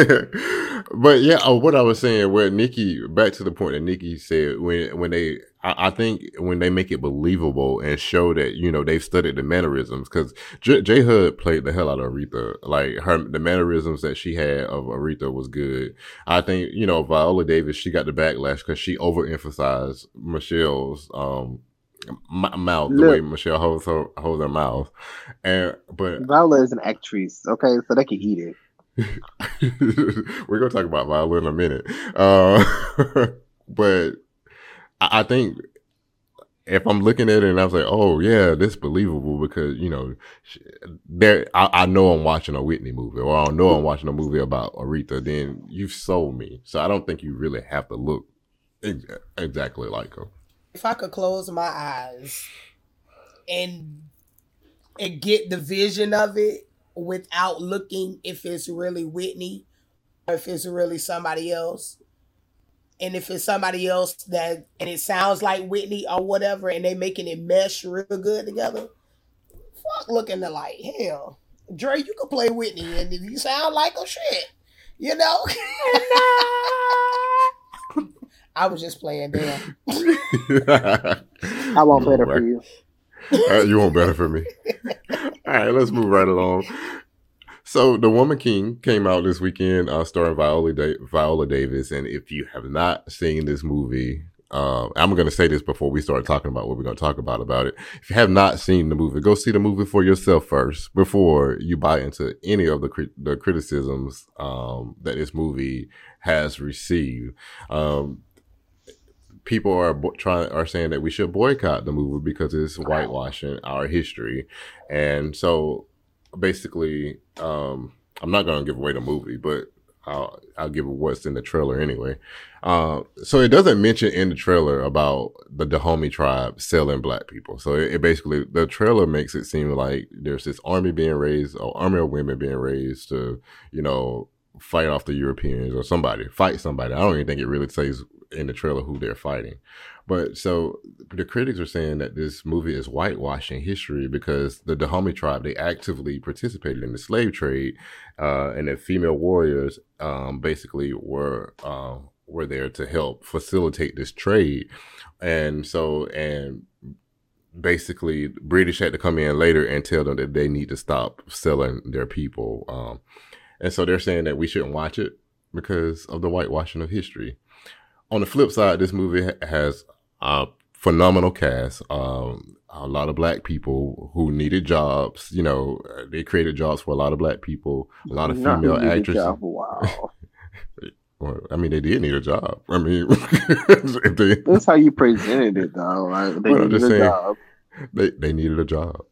but yeah, uh, what I was saying, where Nikki, back to the point that Nikki said, when when they, I, I think when they make it believable and show that you know they've studied the mannerisms, because J, J Hud played the hell out of Aretha, like her the mannerisms that she had of Aretha was good. I think you know Viola Davis, she got the backlash because she overemphasized Michelle's um m- mouth, the way Michelle holds her holds her mouth, and but Viola is an actress, okay, so they can eat it. We're gonna talk about Viola in a minute, uh, but I, I think if I'm looking at it and I was like, "Oh yeah, this believable," because you know, there I, I know I'm watching a Whitney movie, or I know I'm watching a movie about Aretha. Then you've sold me, so I don't think you really have to look ex- exactly like her. if I could close my eyes and and get the vision of it without looking if it's really Whitney or if it's really somebody else. And if it's somebody else that and it sounds like Whitney or whatever, and they making it mesh real good together, fuck looking alike. Hell, Dre, you could play Whitney, and if you sound like a shit, you know. I was just playing damn. I won't better for you. Uh, you want better for me. All right, let's move right along. So, The Woman King came out this weekend, uh, starring Viola, da- Viola Davis. And if you have not seen this movie, uh, I'm going to say this before we start talking about what we're going to talk about about it. If you have not seen the movie, go see the movie for yourself first before you buy into any of the cri- the criticisms um, that this movie has received. Um, people are bo- trying are saying that we should boycott the movie because it's whitewashing our history, and so basically, um, I'm not going to give away the movie, but I'll I'll give what's in the trailer anyway. Uh, so it doesn't mention in the trailer about the Dahomey tribe selling black people. So it, it basically the trailer makes it seem like there's this army being raised, or army of women being raised to you know fight off the Europeans or somebody fight somebody. I don't even think it really says in the trailer who they're fighting. But so the critics are saying that this movie is whitewashing history because the Dahomey tribe they actively participated in the slave trade, uh, and that female warriors um, basically were uh, were there to help facilitate this trade, and so and basically British had to come in later and tell them that they need to stop selling their people, um, and so they're saying that we shouldn't watch it because of the whitewashing of history on the flip side, this movie has a phenomenal cast. Um, a lot of black people who needed jobs. You know, uh, they created jobs for a lot of black people. A lot of Not female actresses. yeah, Wow. Well, I mean, they did need a job. I mean, if they, That's how you presented it, though. Like, they Well, needed a saying. job. they they needed a job.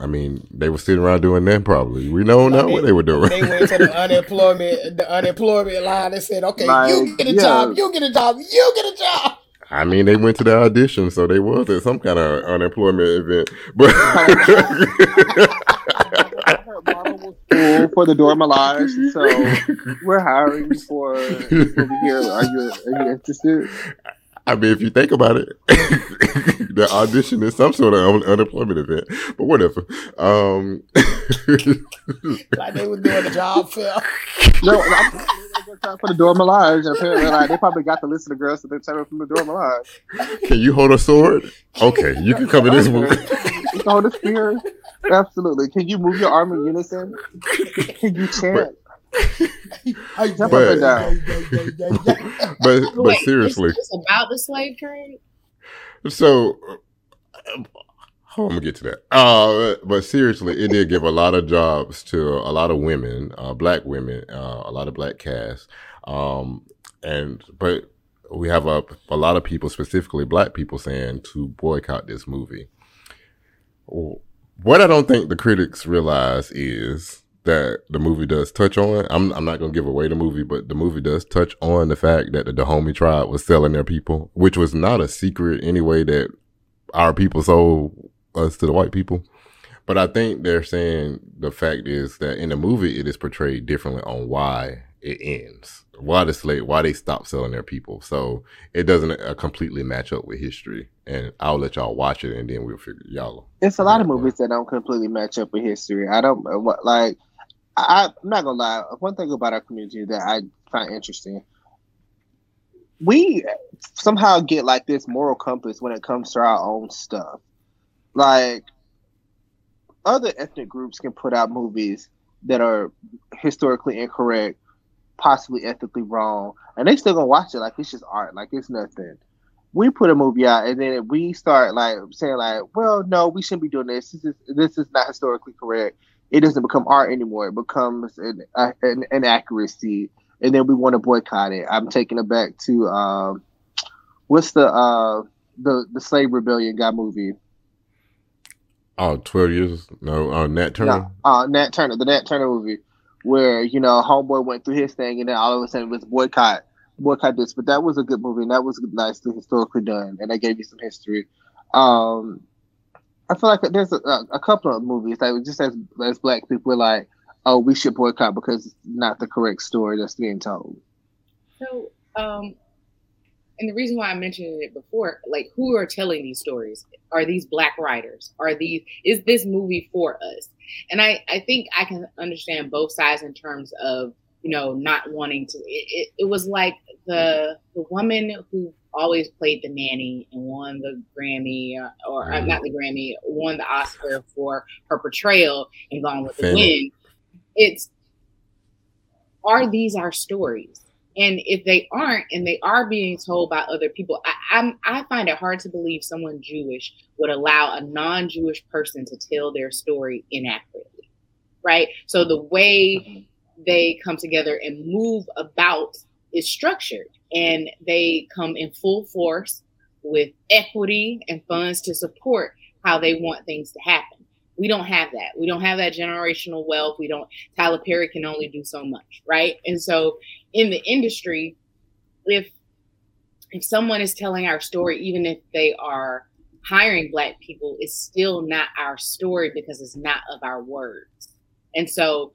I mean, they were sitting around doing that probably. We don't know what they were doing. They went to the unemployment the unemployment line and said, "Okay, Like, you get a yeah. job, you get a job, you get a job." I mean, they went to the audition, so they was at some kind of unemployment event. But Full for the Dora Milaje, so we're hiring for over here. Are you are you interested? I mean, if you think about it, the audition is some sort of un- unemployment event. But whatever. Um, Like they were doing a job fair. No, I'm for the Dora Milaje. and Apparently, like, they probably got the list of the girls that they're taking from the Dora Milaje. can you hold a sword? Okay, you can come in this movie. You can hold a spear. Absolutely. Can you move your arm in unison? Can you chant? Jump up But- But but Wait, seriously, is this about the slave trade? so uh, Oh, I'm gonna get to that. Uh, but seriously, it did give a lot of jobs to a lot of women, uh, black women, uh, a lot of black cast. Um, and but we have a a lot of people, specifically black people, saying to boycott this movie. What I don't think the critics realize is that the movie does touch on. I'm I'm not gonna give away the movie, but the movie does touch on the fact that the Dahomey tribe was selling their people, which was not a secret anyway that our people sold us to the white people. But I think they're saying the fact is that in the movie it is portrayed differently on why it ends, why the slave, why they stopped selling their people. So it doesn't uh, completely match up with history. And I'll let y'all watch it, and then we'll figure y'all. It's a lot of movies that don't completely match up with history. I don't uh, what like. I, I'm not gonna lie. One thing about our community that I find interesting, we somehow get like this moral compass when it comes to our own stuff. Like other ethnic groups can put out movies that are historically incorrect, possibly ethically wrong, and they still gonna watch it like it's just art, like it's nothing. We put a movie out, and then we start like saying like, "Well, no, we shouldn't be doing this. This is this is not historically correct." It doesn't become art anymore. It becomes an, an, an accuracy, and then we want to boycott it. I'm taking it back to um, what's the uh, the the slave rebellion guy movie? Oh, 12 years? No, uh, Nat Turner? No, uh, Nat Turner, the Nat Turner movie, where, you know, Homeboy went through his thing and then all of a sudden it was boycott, boycott this. But that was a good movie and that was nicely historically done and they gave you some history. Um, I feel like there's a, a couple of movies that just as, as black people, like, oh, we should boycott because it's not the correct story that's being told. So, um, and the reason why I mentioned it before, like who are telling these stories? Are these black writers? Are these is this movie for us? And I I think I can understand both sides in terms of you know not wanting to. It, it, it was like the the woman who always played the nanny and won the Grammy uh, or uh, not the Grammy, won the Oscar for her portrayal in Gone with the Wind. It's are these our stories? And if they aren't, and they are being told by other people, I, I'm, I find it hard to believe someone Jewish would allow a non-Jewish person to tell their story inaccurately, right? So the way they come together and move about is structured, and they come in full force with equity and funds to support how they want things to happen. We don't have that. We don't have that generational wealth. We don't. Tyler Perry can only do so much, right? And so in the industry, if if someone is telling our story, even if they are hiring black people, it's still not our story because it's not of our words. And so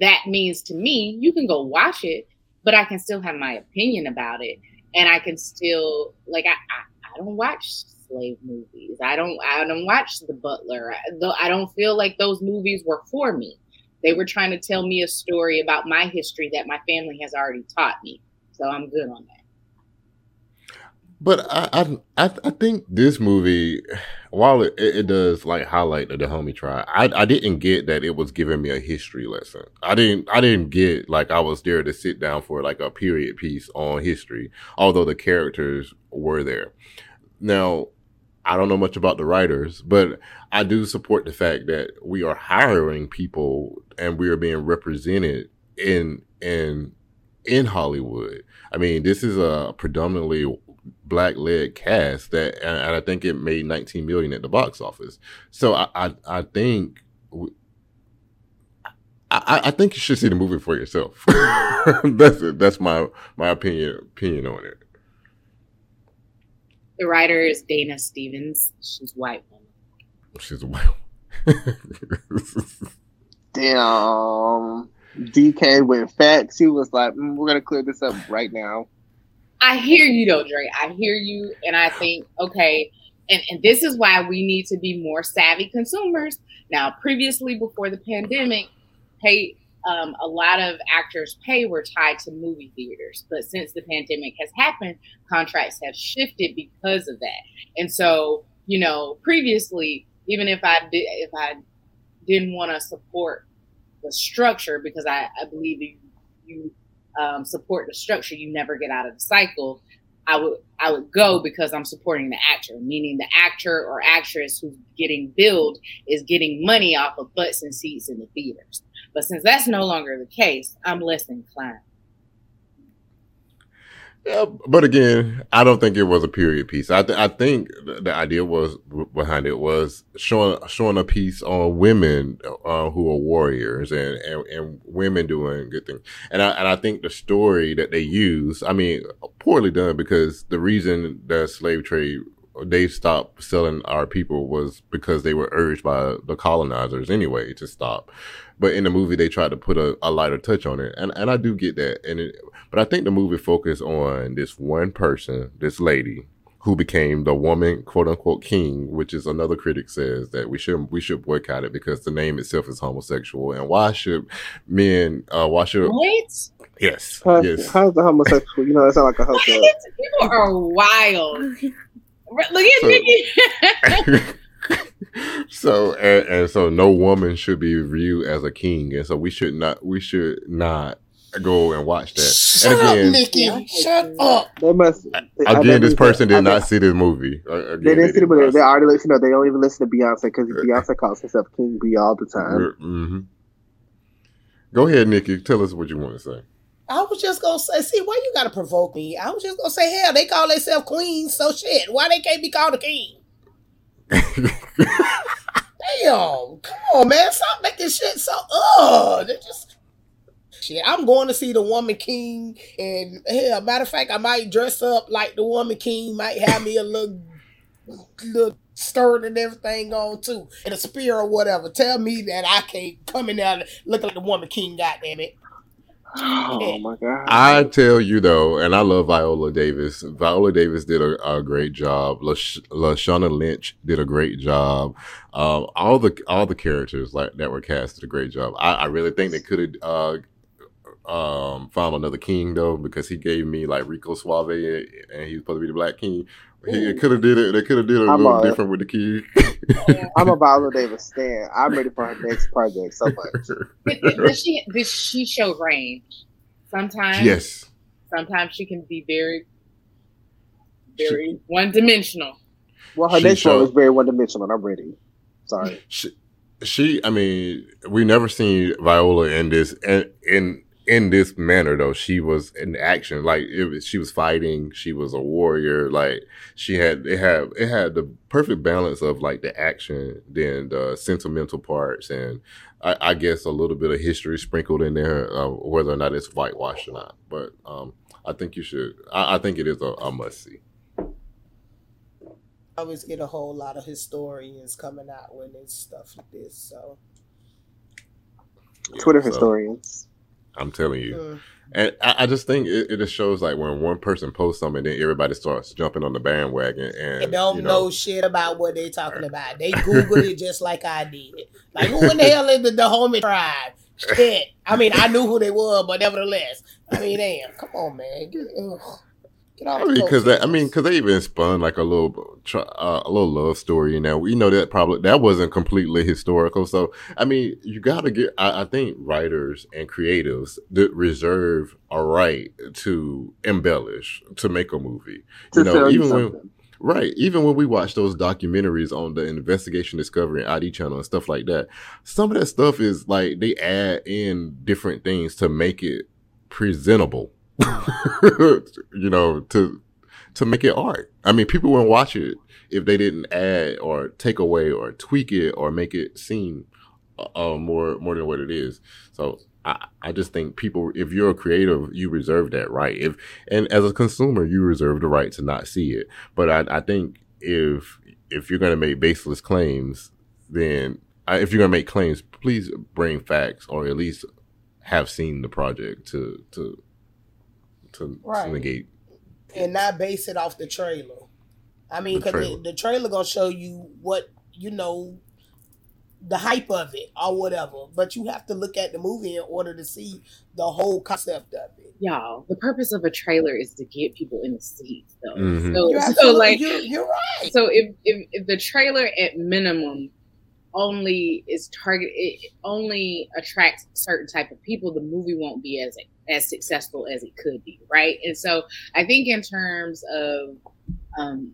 that means to me, you can go watch it, but I can still have my opinion about it. And I can still like I, I, I don't watch slave movies. I don't I don't watch The Butler. I, I don't feel like those movies were for me. They were trying to tell me a story about my history that my family has already taught me. So I'm good on that. But I, I, I think this movie, while it, it does like highlight the Dahomey tribe, I, I didn't get that it was giving me a history lesson. I didn't, I didn't get like I was there to sit down for like a period piece on history, although the characters were there. Now, I don't know much about the writers, but I do support the fact that we are hiring people and we are being represented in in in Hollywood. I mean, this is a predominantly black led cast that, and I think it made 19 million at the box office. So I I, I think. I, I think you should see the movie for yourself. that's. That's my my opinion opinion on it. The writer is Dana Stevens. She's white woman. She's a white Damn. DK went facts. He was like, mm, we're gonna clear this up right now. I hear you though, Dre. I hear you, and I think okay, and, and this is why we need to be more savvy consumers. Now, previously before the pandemic, pay um, a lot of actors' pay were tied to movie theaters, but since the pandemic has happened, contracts have shifted because of that. And so, you know, previously, even if I did, if I didn't want to support the structure because I, I believe you, you um, support the structure, you never get out of the cycle. I would I would go because I'm supporting the actor, meaning the actor or actress who's getting billed is getting money off of butts and seats in the theaters. But since that's no longer the case, I'm less inclined. Yeah, but again, I don't think it was a period piece. I th- I think the idea was behind it was showing showing a piece on women uh, who are warriors and, and, and women doing good things. And I and I think the story that they use, I mean, poorly done because the reason the slave trade they stopped selling our people was because they were urged by the colonizers anyway to stop. But in the movie, they tried to put a, a lighter touch on it, and and I do get that. And it, but I think the movie focused on this one person, this lady, who became the woman quote unquote king, which is another critic says that we should we should boycott it because the name itself is homosexual. And why should men? Uh, why should What? yes How- yes How's the homosexual? You know, that sound like a What? hookup. People are wild. Look at So- Nikki. so and, and so no woman should be viewed as a king, and so we should not we should not go and watch that. Shut and up, again, Nikki. Shut up. They must. I- I again, this person did bet- not see this movie. Uh, Again, They didn't see the movie. They already listen. You know, they don't even listen to Beyonce because Beyonce calls herself King Bey all the time. hmm Go ahead, Nikki. Tell us what you want to say. I was just gonna say, see, why you gotta provoke me? I was just gonna say, hell, they call themselves queens, so shit. Why they can't be called a king? Damn, come on, man, stop making shit so. Ugh, they just shit. I'm going to see the Woman King, and hell, matter of fact, I might dress up like the Woman King. Might have me a little, little skirt and everything on too, and a spear or whatever. Tell me that I can't come in there looking like the Woman King. Goddamn it. Oh my god! I tell you though, and I love Viola Davis. Viola Davis did a, a great job. Lash- Lashana Lynch did a great job. Um, all the all the characters like that were cast did a great job. I, I really think they could have uh, um, found another king though, because he gave me like Rico Suave, and he's supposed to be the Black King. He could have did it. They could have did it a I'm little a- different with the king. I'm a Viola Davis stan. I'm ready for her next project so much. Did, did she did she show range? Sometimes, yes. Sometimes she can be very, very one dimensional. Well, her next role showed- is very one dimensional. I'm ready. Sorry. she, she i mean we never seen viola in this in in in this manner though she was in action like it was, she was fighting she was a warrior like she had it had it had the perfect balance of like the action then the sentimental parts and i, I guess a little bit of history sprinkled in there uh, whether or not it's whitewashed or not but um i think you should i, I think it is a, a must see I always get a whole lot of historians coming out when it's stuff like this. So Yeah, Twitter so, historians. I'm telling you mm. And I, I just think it, it just shows like when one person posts something, then everybody starts jumping on the bandwagon, and they don't you know, know, shit about what they're talking about. They Googled it just like I did. Like who in the hell is the Dahomey tribe? Shit. I mean, I knew who they were, but nevertheless, I mean, damn, come on, man, ugh. Get I mean, because I mean, because they even spun like a little, uh, a little love story in there. We know that probably that wasn't completely historical. So I mean, you got to get. I, I think writers and creatives that reserve a right to embellish to make a movie. To you know, tell you even when. Right. Even when we watch those documentaries on the Investigation Discovery and ID channel and stuff like that, some of that stuff is like they add in different things to make it presentable. you know, to to make it art. I mean, people wouldn't watch it if they didn't add or take away or tweak it or make it seem uh, uh, more more than what it is. So I, I just think people, if you're a creative, you reserve that right. If and as a consumer, you reserve the right to not see it. But I, I think if if you're going to make baseless claims, then I, if you're going to make claims, please bring facts or at least have seen the project to to to, Right. to negate. and not base it off the trailer. I mean, The because trailer. the, the trailer gonna show you what you know, the hype of it or whatever. But you have to look at the movie in order to see the whole concept of it. Y'all, the purpose of a trailer is to get people in the seats, though. Mhm. So, You're so like, you're, you're right. so if, if if the trailer at minimum only is target it only attracts certain type of people the movie won't be as as successful as it could be right? And so i think in terms of um,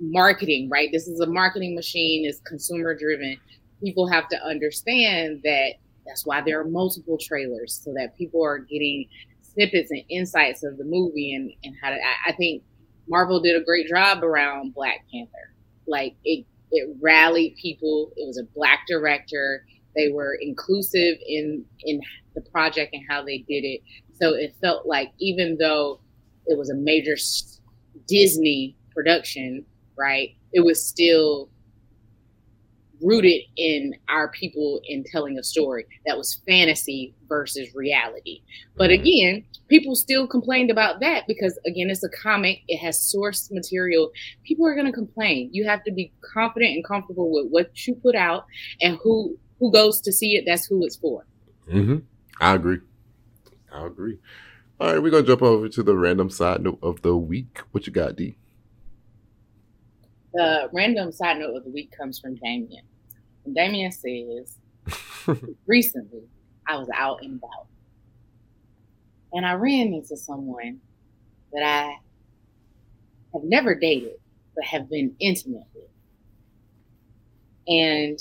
marketing right this is a marketing machine is consumer driven people have to understand that that's why there are multiple trailers so that people are getting snippets and insights of the movie and, and how to I, I think marvel did a great job around black panther. Like it it rallied people. It was a black director. They were inclusive in in the project and how they did it. So it felt like even though it was a major Disney production, right? It was still rooted in our people in telling a story that was fantasy versus reality. But again, people still complained about that because again, it's a comic, it has source material. People are going to complain. You have to be confident and comfortable with what you put out and who who goes to see it. That's who it's for. Mm-hmm. I agree. I agree. All right, we're gonna jump over to the random side note of the week. What you got, D? The random side note of the week comes from Damien. Damien says, recently I was out and about. And I ran into someone that I have never dated, but have been intimate with. And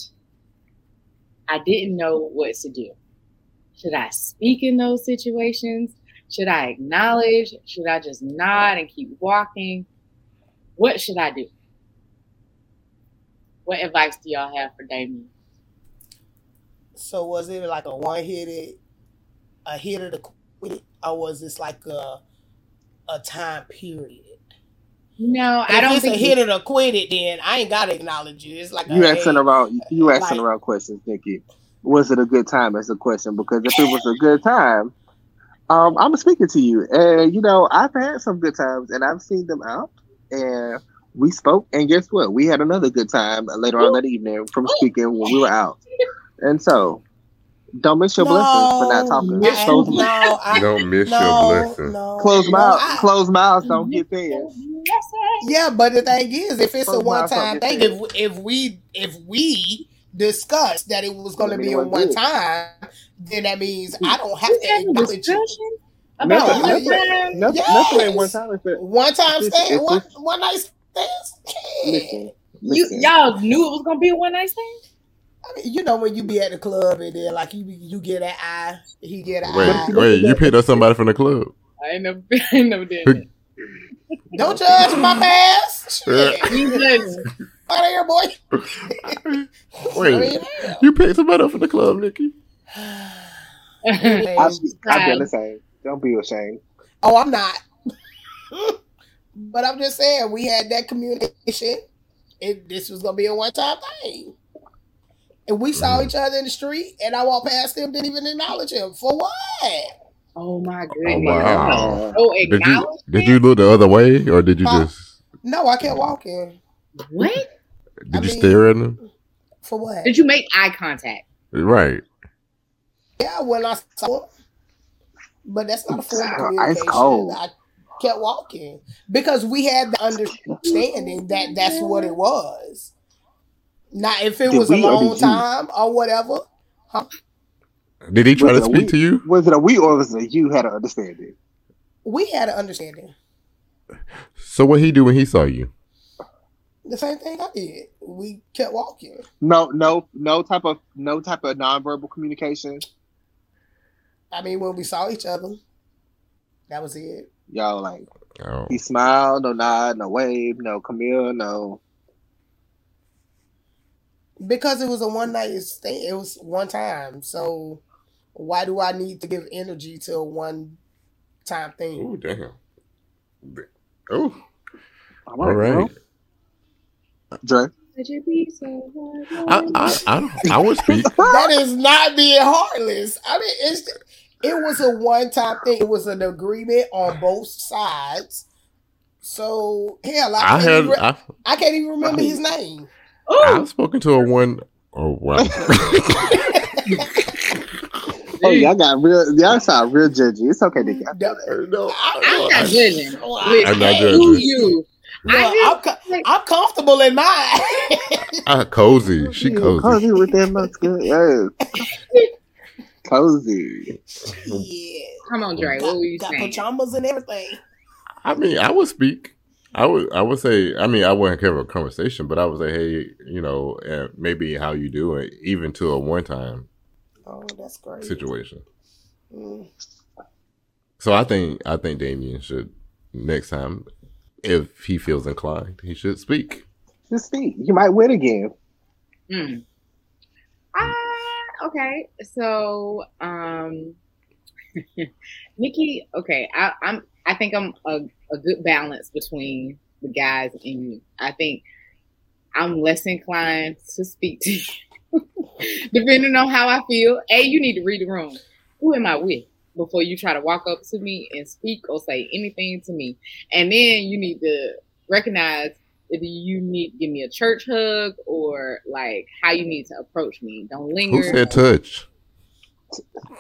I didn't know what to do. Should I speak in those situations? Should I acknowledge? Should I just nod and keep walking? What should I do? What advice do y'all have for Damien? So was it like a one hitter, a hitter to quit, or was this like a a time period? No, If I don't it's think a hitter to quit it. Then I ain't gotta acknowledge you. It's like You a, asking hey, around you asking like- around questions, Nikki. Was it a good time? As a question, because if it was a good time, um, I'm speaking to you, and you know I've had some good times, and I've seen them out, and we spoke, and guess what? We had another good time later on that evening from speaking when we were out, and so don't miss your blessings for not talking. No, Close, no, I, You don't miss no, your blessing. No, close no, mouths, I- close mouths don't get fed. Yeah, but the thing is, if it's a one-time thing, if if we if we discussed that it was going to be a one good. time, then that means I don't have to We had a acknowledge you. No, about Nothing, one nothing- nothing, time. Yes. nothing one time. If it, One time It's- stand, it's one one night stands. Yeah. listen, You listen. y'all knew it was gonna be a one night stand. I mean, you know when you be at the club and then like you you get an eye, he get an Wait, eye. wait, you picked up somebody from the club. I ain't never, I ain't never did that. Don't judge my past. Uh, you judging. Out of here, boy. Wait, you picked somebody up from the club, Nikki. I've, I've done the same. Don't be ashamed. Oh, I'm not. But I'm just saying we had that communication. It, this was gonna be a one time thing. And we saw Mhm. each other in the street, and I walked past him, didn't even acknowledge him. For what? Oh my Oh goodness. wow! Oh, Did you did you look the other way or did you Huh? just No, I kept walking. what? did I you mean- stare at him? For what? Did you make eye contact? Right. Yeah, when I saw him. But that's not a form of Ice communication. cold. I kept walking because we had the understanding that that's what it was. Now, if it Did was a we or long you? time or whatever, Did he try to Was it a speak we- to you? Was it a we or was it a you had an understanding? we had an understanding. So what he do when he saw you? The same thing I did. We kept walking. No, no, no type of no type of nonverbal communication. I mean, when we saw each other, that was it. Y'all like Oh, he smiled, no nod, no wave, no Camille, no. Because it was a one night stay. It was one time. So why do I need to give energy to a one time thing? oh damn. Oh, All all right. well, Dre. Would you be so I, I, I, I would speak. that is not being heartless. I mean, it's it was a one time thing. It was an agreement on both sides. So hell, I, I can't, had, even, I, I can't even remember his name. I've spoken to a one. Oh wow. Oh, y'all got real. Y'all sound real judgy. It's okay, Nikki. I feel that. no, I- I'm not judging. I- I'm not judging. you? Look, I I'm, co- I'm comfortable in mine. Ah, cozy. She cozy. cozy with that musket. Yes. Cozy. yeah. Come on, Dre. What Got, were you got saying? pajamas and everything. I mean, I would speak. I would. I would say. I mean, I wouldn't have a conversation, but I would say, hey, you know, uh, maybe how you doing, even to a one time Oh, that's great. situation. Mm. So I think I think Damien should next time, if he feels inclined, he should speak. Just speak. You might win again. Mm. Ah, okay. So, um, Nikki. Okay, I, I'm. I think I'm a, a good balance between the guys and you. I think I'm less inclined to speak to you, depending on how I feel. A, you need to read the room. Who am I with? Before you try to walk up to me and speak or say anything to me, and then you need to recognize if you need to give me a church hug or like how you need to approach me. Don't linger. Who said touch?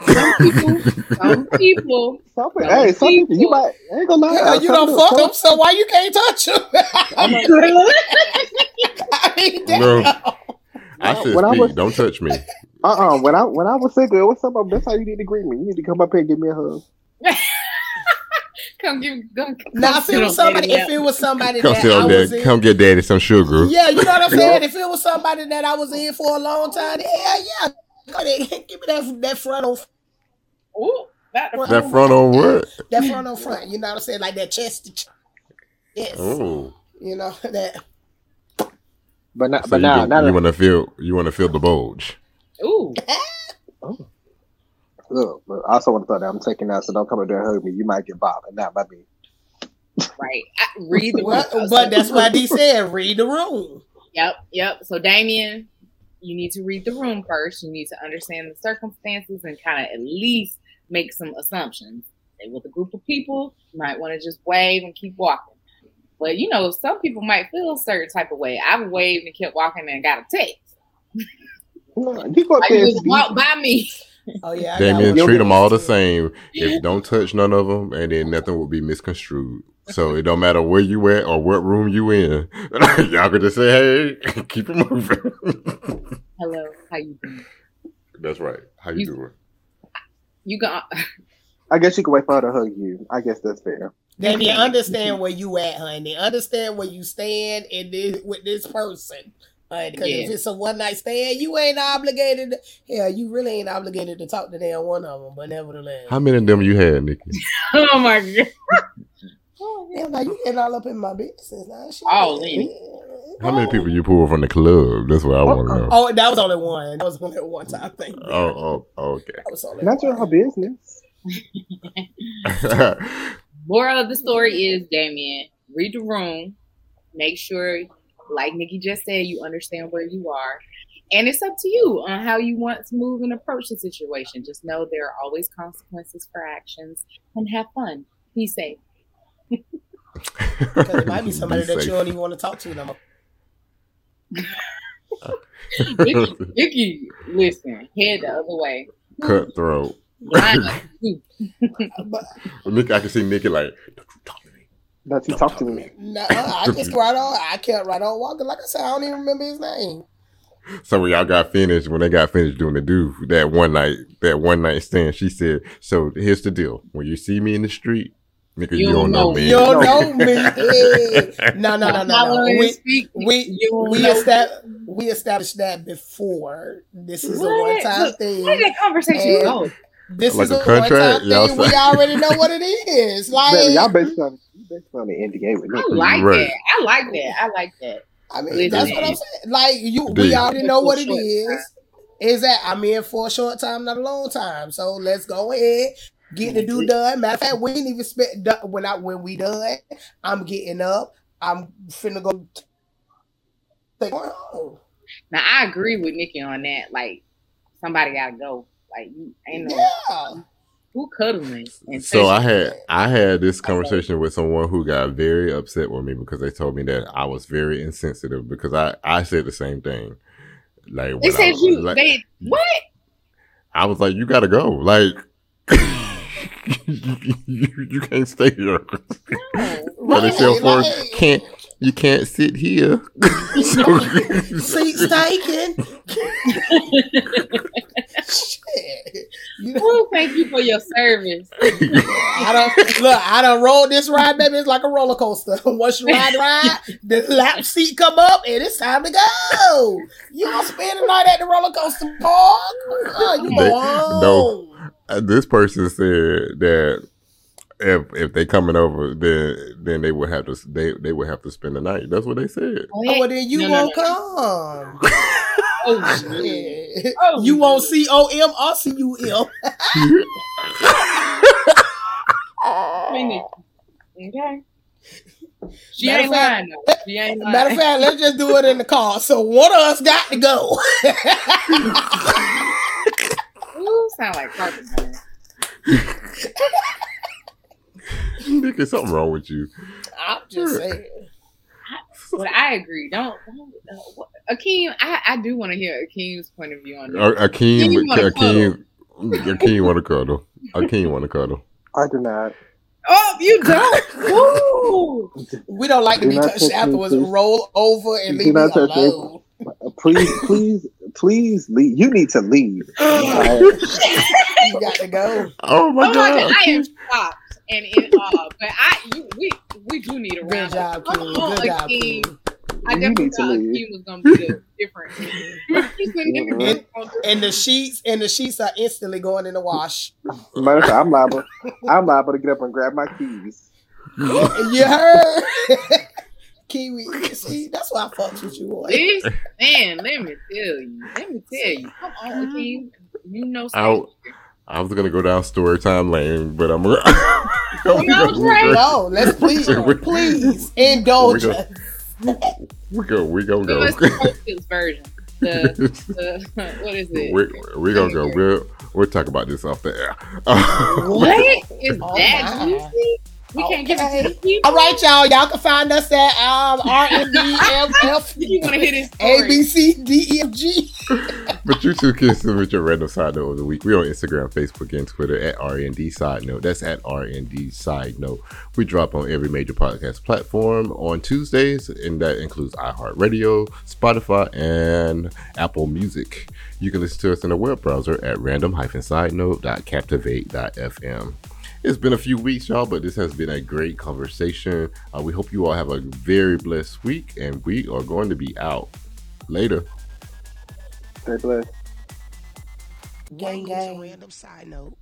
Some people, some people, Some, Some hey, some people, you might I ain't gonna lie. Yeah, you don't people- fuck them, so why you can't touch them? I mean, damn. Bro. I said When I was- Don't touch me. Uh-uh. When I when I was single, what's up? That's how you need to greet me. You need to come up here and give me a hug. Come give, come, Now, if it was somebody, if it was somebody Come that sit I on was in, Come get daddy some sugar. yeah, you know what I'm saying. If it was somebody that I was in for a long time, yeah, yeah, go ahead, give me that that front on Ooh, that, That front on what? that front on front. You know what I'm saying, like that chest. to chest. Yes, Oh, you know that. But not, so but you, now, can- now you want to feel you want to feel the bulge. ooh, oh. Look, but I also want to throw that I'm taking out, so don't come up there and hug me. You might get bobbed, and Not by me. right. I, read the Well, room. but that's why D said read the room. Yep, yep. So Damien, you need to read the room first. You need to understand the circumstances and kind of at least make some assumptions. And with a group of people, you might want to just wave and keep walking. But you know, some people might feel a certain type of way. I've waved and kept walking and got a text. No, you go up you just walk by me. Oh yeah, I got Damien, one. treat them all the same. If don't touch none of them, and then nothing will be misconstrued. So it don't matter where you at or what room you in. Y'all could just say, "Hey, keep it moving." Hello, how you doing? That's right. How you, You- doing? You got I guess you can wait for her to hug you. I guess that's fair. Damien, understand where you at, honey. Understand where you stand in this with this person. Because if Yeah. it's a one night stand, you ain't obligated. To, hell, you really ain't obligated to talk to damn one of them. But nevertheless, How many of them you had, Nikki? Oh my god. Oh, damn, now you getting all up in my business. Now, shit. Oh, Lenny. How many people you pulled from the club? That's what I want to know. Oh, that was only one. That was only one time thing. Oh, oh, okay. That was only Not your one. business. Moral of the story is Damien, read the room, make sure, like Nikki just said, you understand where you are. And it's up to you on how you want to move and approach the situation. Just know there are always consequences for actions and have fun. Be safe. Because it might be somebody Be that safe. you don't even want to talk to no more. Nikki, Nikki, listen, head the other way. Cutthroat. Line up, too. But Nikki, I can see Nikki like, don't you talk to me. That you talk to me. no, uh, I just right on. I kept right on walking. Like I said, I don't even remember his name. So when y'all got finished, when they got finished doing the do that one night, that one night stand, she said, "So here's the deal: when you see me in the street, nigga, you, You don't know, know me. You don't know me. Hey. No, no, no, no, no. We, speak. we, You we, estab- we established that before. This is a one time Look, Where did thing. that conversation go? This Like is a a one contract? time Y'all thing. We already know what it is. Baby, y'all Like, basically on, you basically on the NDA with I like Right. that. I like that. I like that. I mean, Listen. that's what I'm saying. Like, you, we already know what it is. Is. Is that I'm in for a short time, not a long time. So let's go ahead, get the do done. Matter of fact, we didn't even spend do- when I when we done. I'm getting up. I'm finna go. t- Take one home. Now I agree with Nikki on that. Like somebody gotta go. Like you ain't no Yeah. Who cuddling. And So I had I had this conversation with someone who got very upset with me because they told me that I was very insensitive because I I said the same thing. Like they said you like, they what? I was like, you gotta go. Like you, you can't stay here. No. But they Right, for can't you can't sit here. Seats taken. Shit. You know, Ooh, thank you for your service. I don't look. I done rolled this ride, baby. It's like a roller coaster. Once you ride, the ride, the lap seat come up, and it's time to go. You gonna spend the night at the roller coaster park? Uh, you They- no. Uh, this person said that if if they coming over, then then they would have to they they would have to spend the night. That's what they said. Oh, well, then you No, no, won't no. come. Oh, shit. Oh, you won't C O M or C U M. Okay. She Matter ain't of fact- lying though. She ain't lying. Matter of fact, let's just do it in the car. So one of us got to go. Ooh, sound like carpet man. Nick, there's something wrong with you. I'm just saying. But I agree. Don't, don't uh, Akeem. I, I do want to hear Akeem's point of view on this. A- Akeem, You Akeem, Akeem want to cuddle. Akeem want to cuddle. I do not. Oh, you don't. We don't like to be not touched touch afterwards. please. Roll over and Do leave me touch alone. Uh, Please, please, please leave. You need to leave. You got to go. Oh my Oh my god! god, I am shocked and in awe. Uh, but I, you, we, we do need a Good round. job, Come on, Good job, Akeem. King. I definitely thought leave. Akeem was gonna be the different. He's been different. And the sheets and the sheets are instantly going in the wash. Matter of fact, I'm liable. I'm liable to get up and grab my keys. You heard? Kiwi. See, that's why I fucks with you, boy. This man, let me tell you. Let me tell you. Come on, Akeem. You know Ow. I was gonna go down story time lane, but I'm gonna. Come on, Trey. No, let's please, please indulge We us. we go. We gonna go. let's post this version. The, the what is it? we we gonna go. We'll we'll talk about this off the air. What is Oh that my. juicy? We can't give it to the people. All right, y'all. Y'all can find us at um, R N D M F You want to hear this A story? B C D E F G. But you too can submit your random side note of the week. We're on Instagram, Facebook, and Twitter at RND Side Note. That's at RND Side Note. We drop on every major podcast platform on Tuesdays, and that includes iHeartRadio, Spotify, and Apple Music. You can listen to us in a web browser at random-sidenote.captivate.fm. It's been a few weeks, y'all, but this has been a great conversation. Uh, we hope you all have a very blessed week, and we are going to be out. Later. Stay blessed. Gang, gang. Random side note.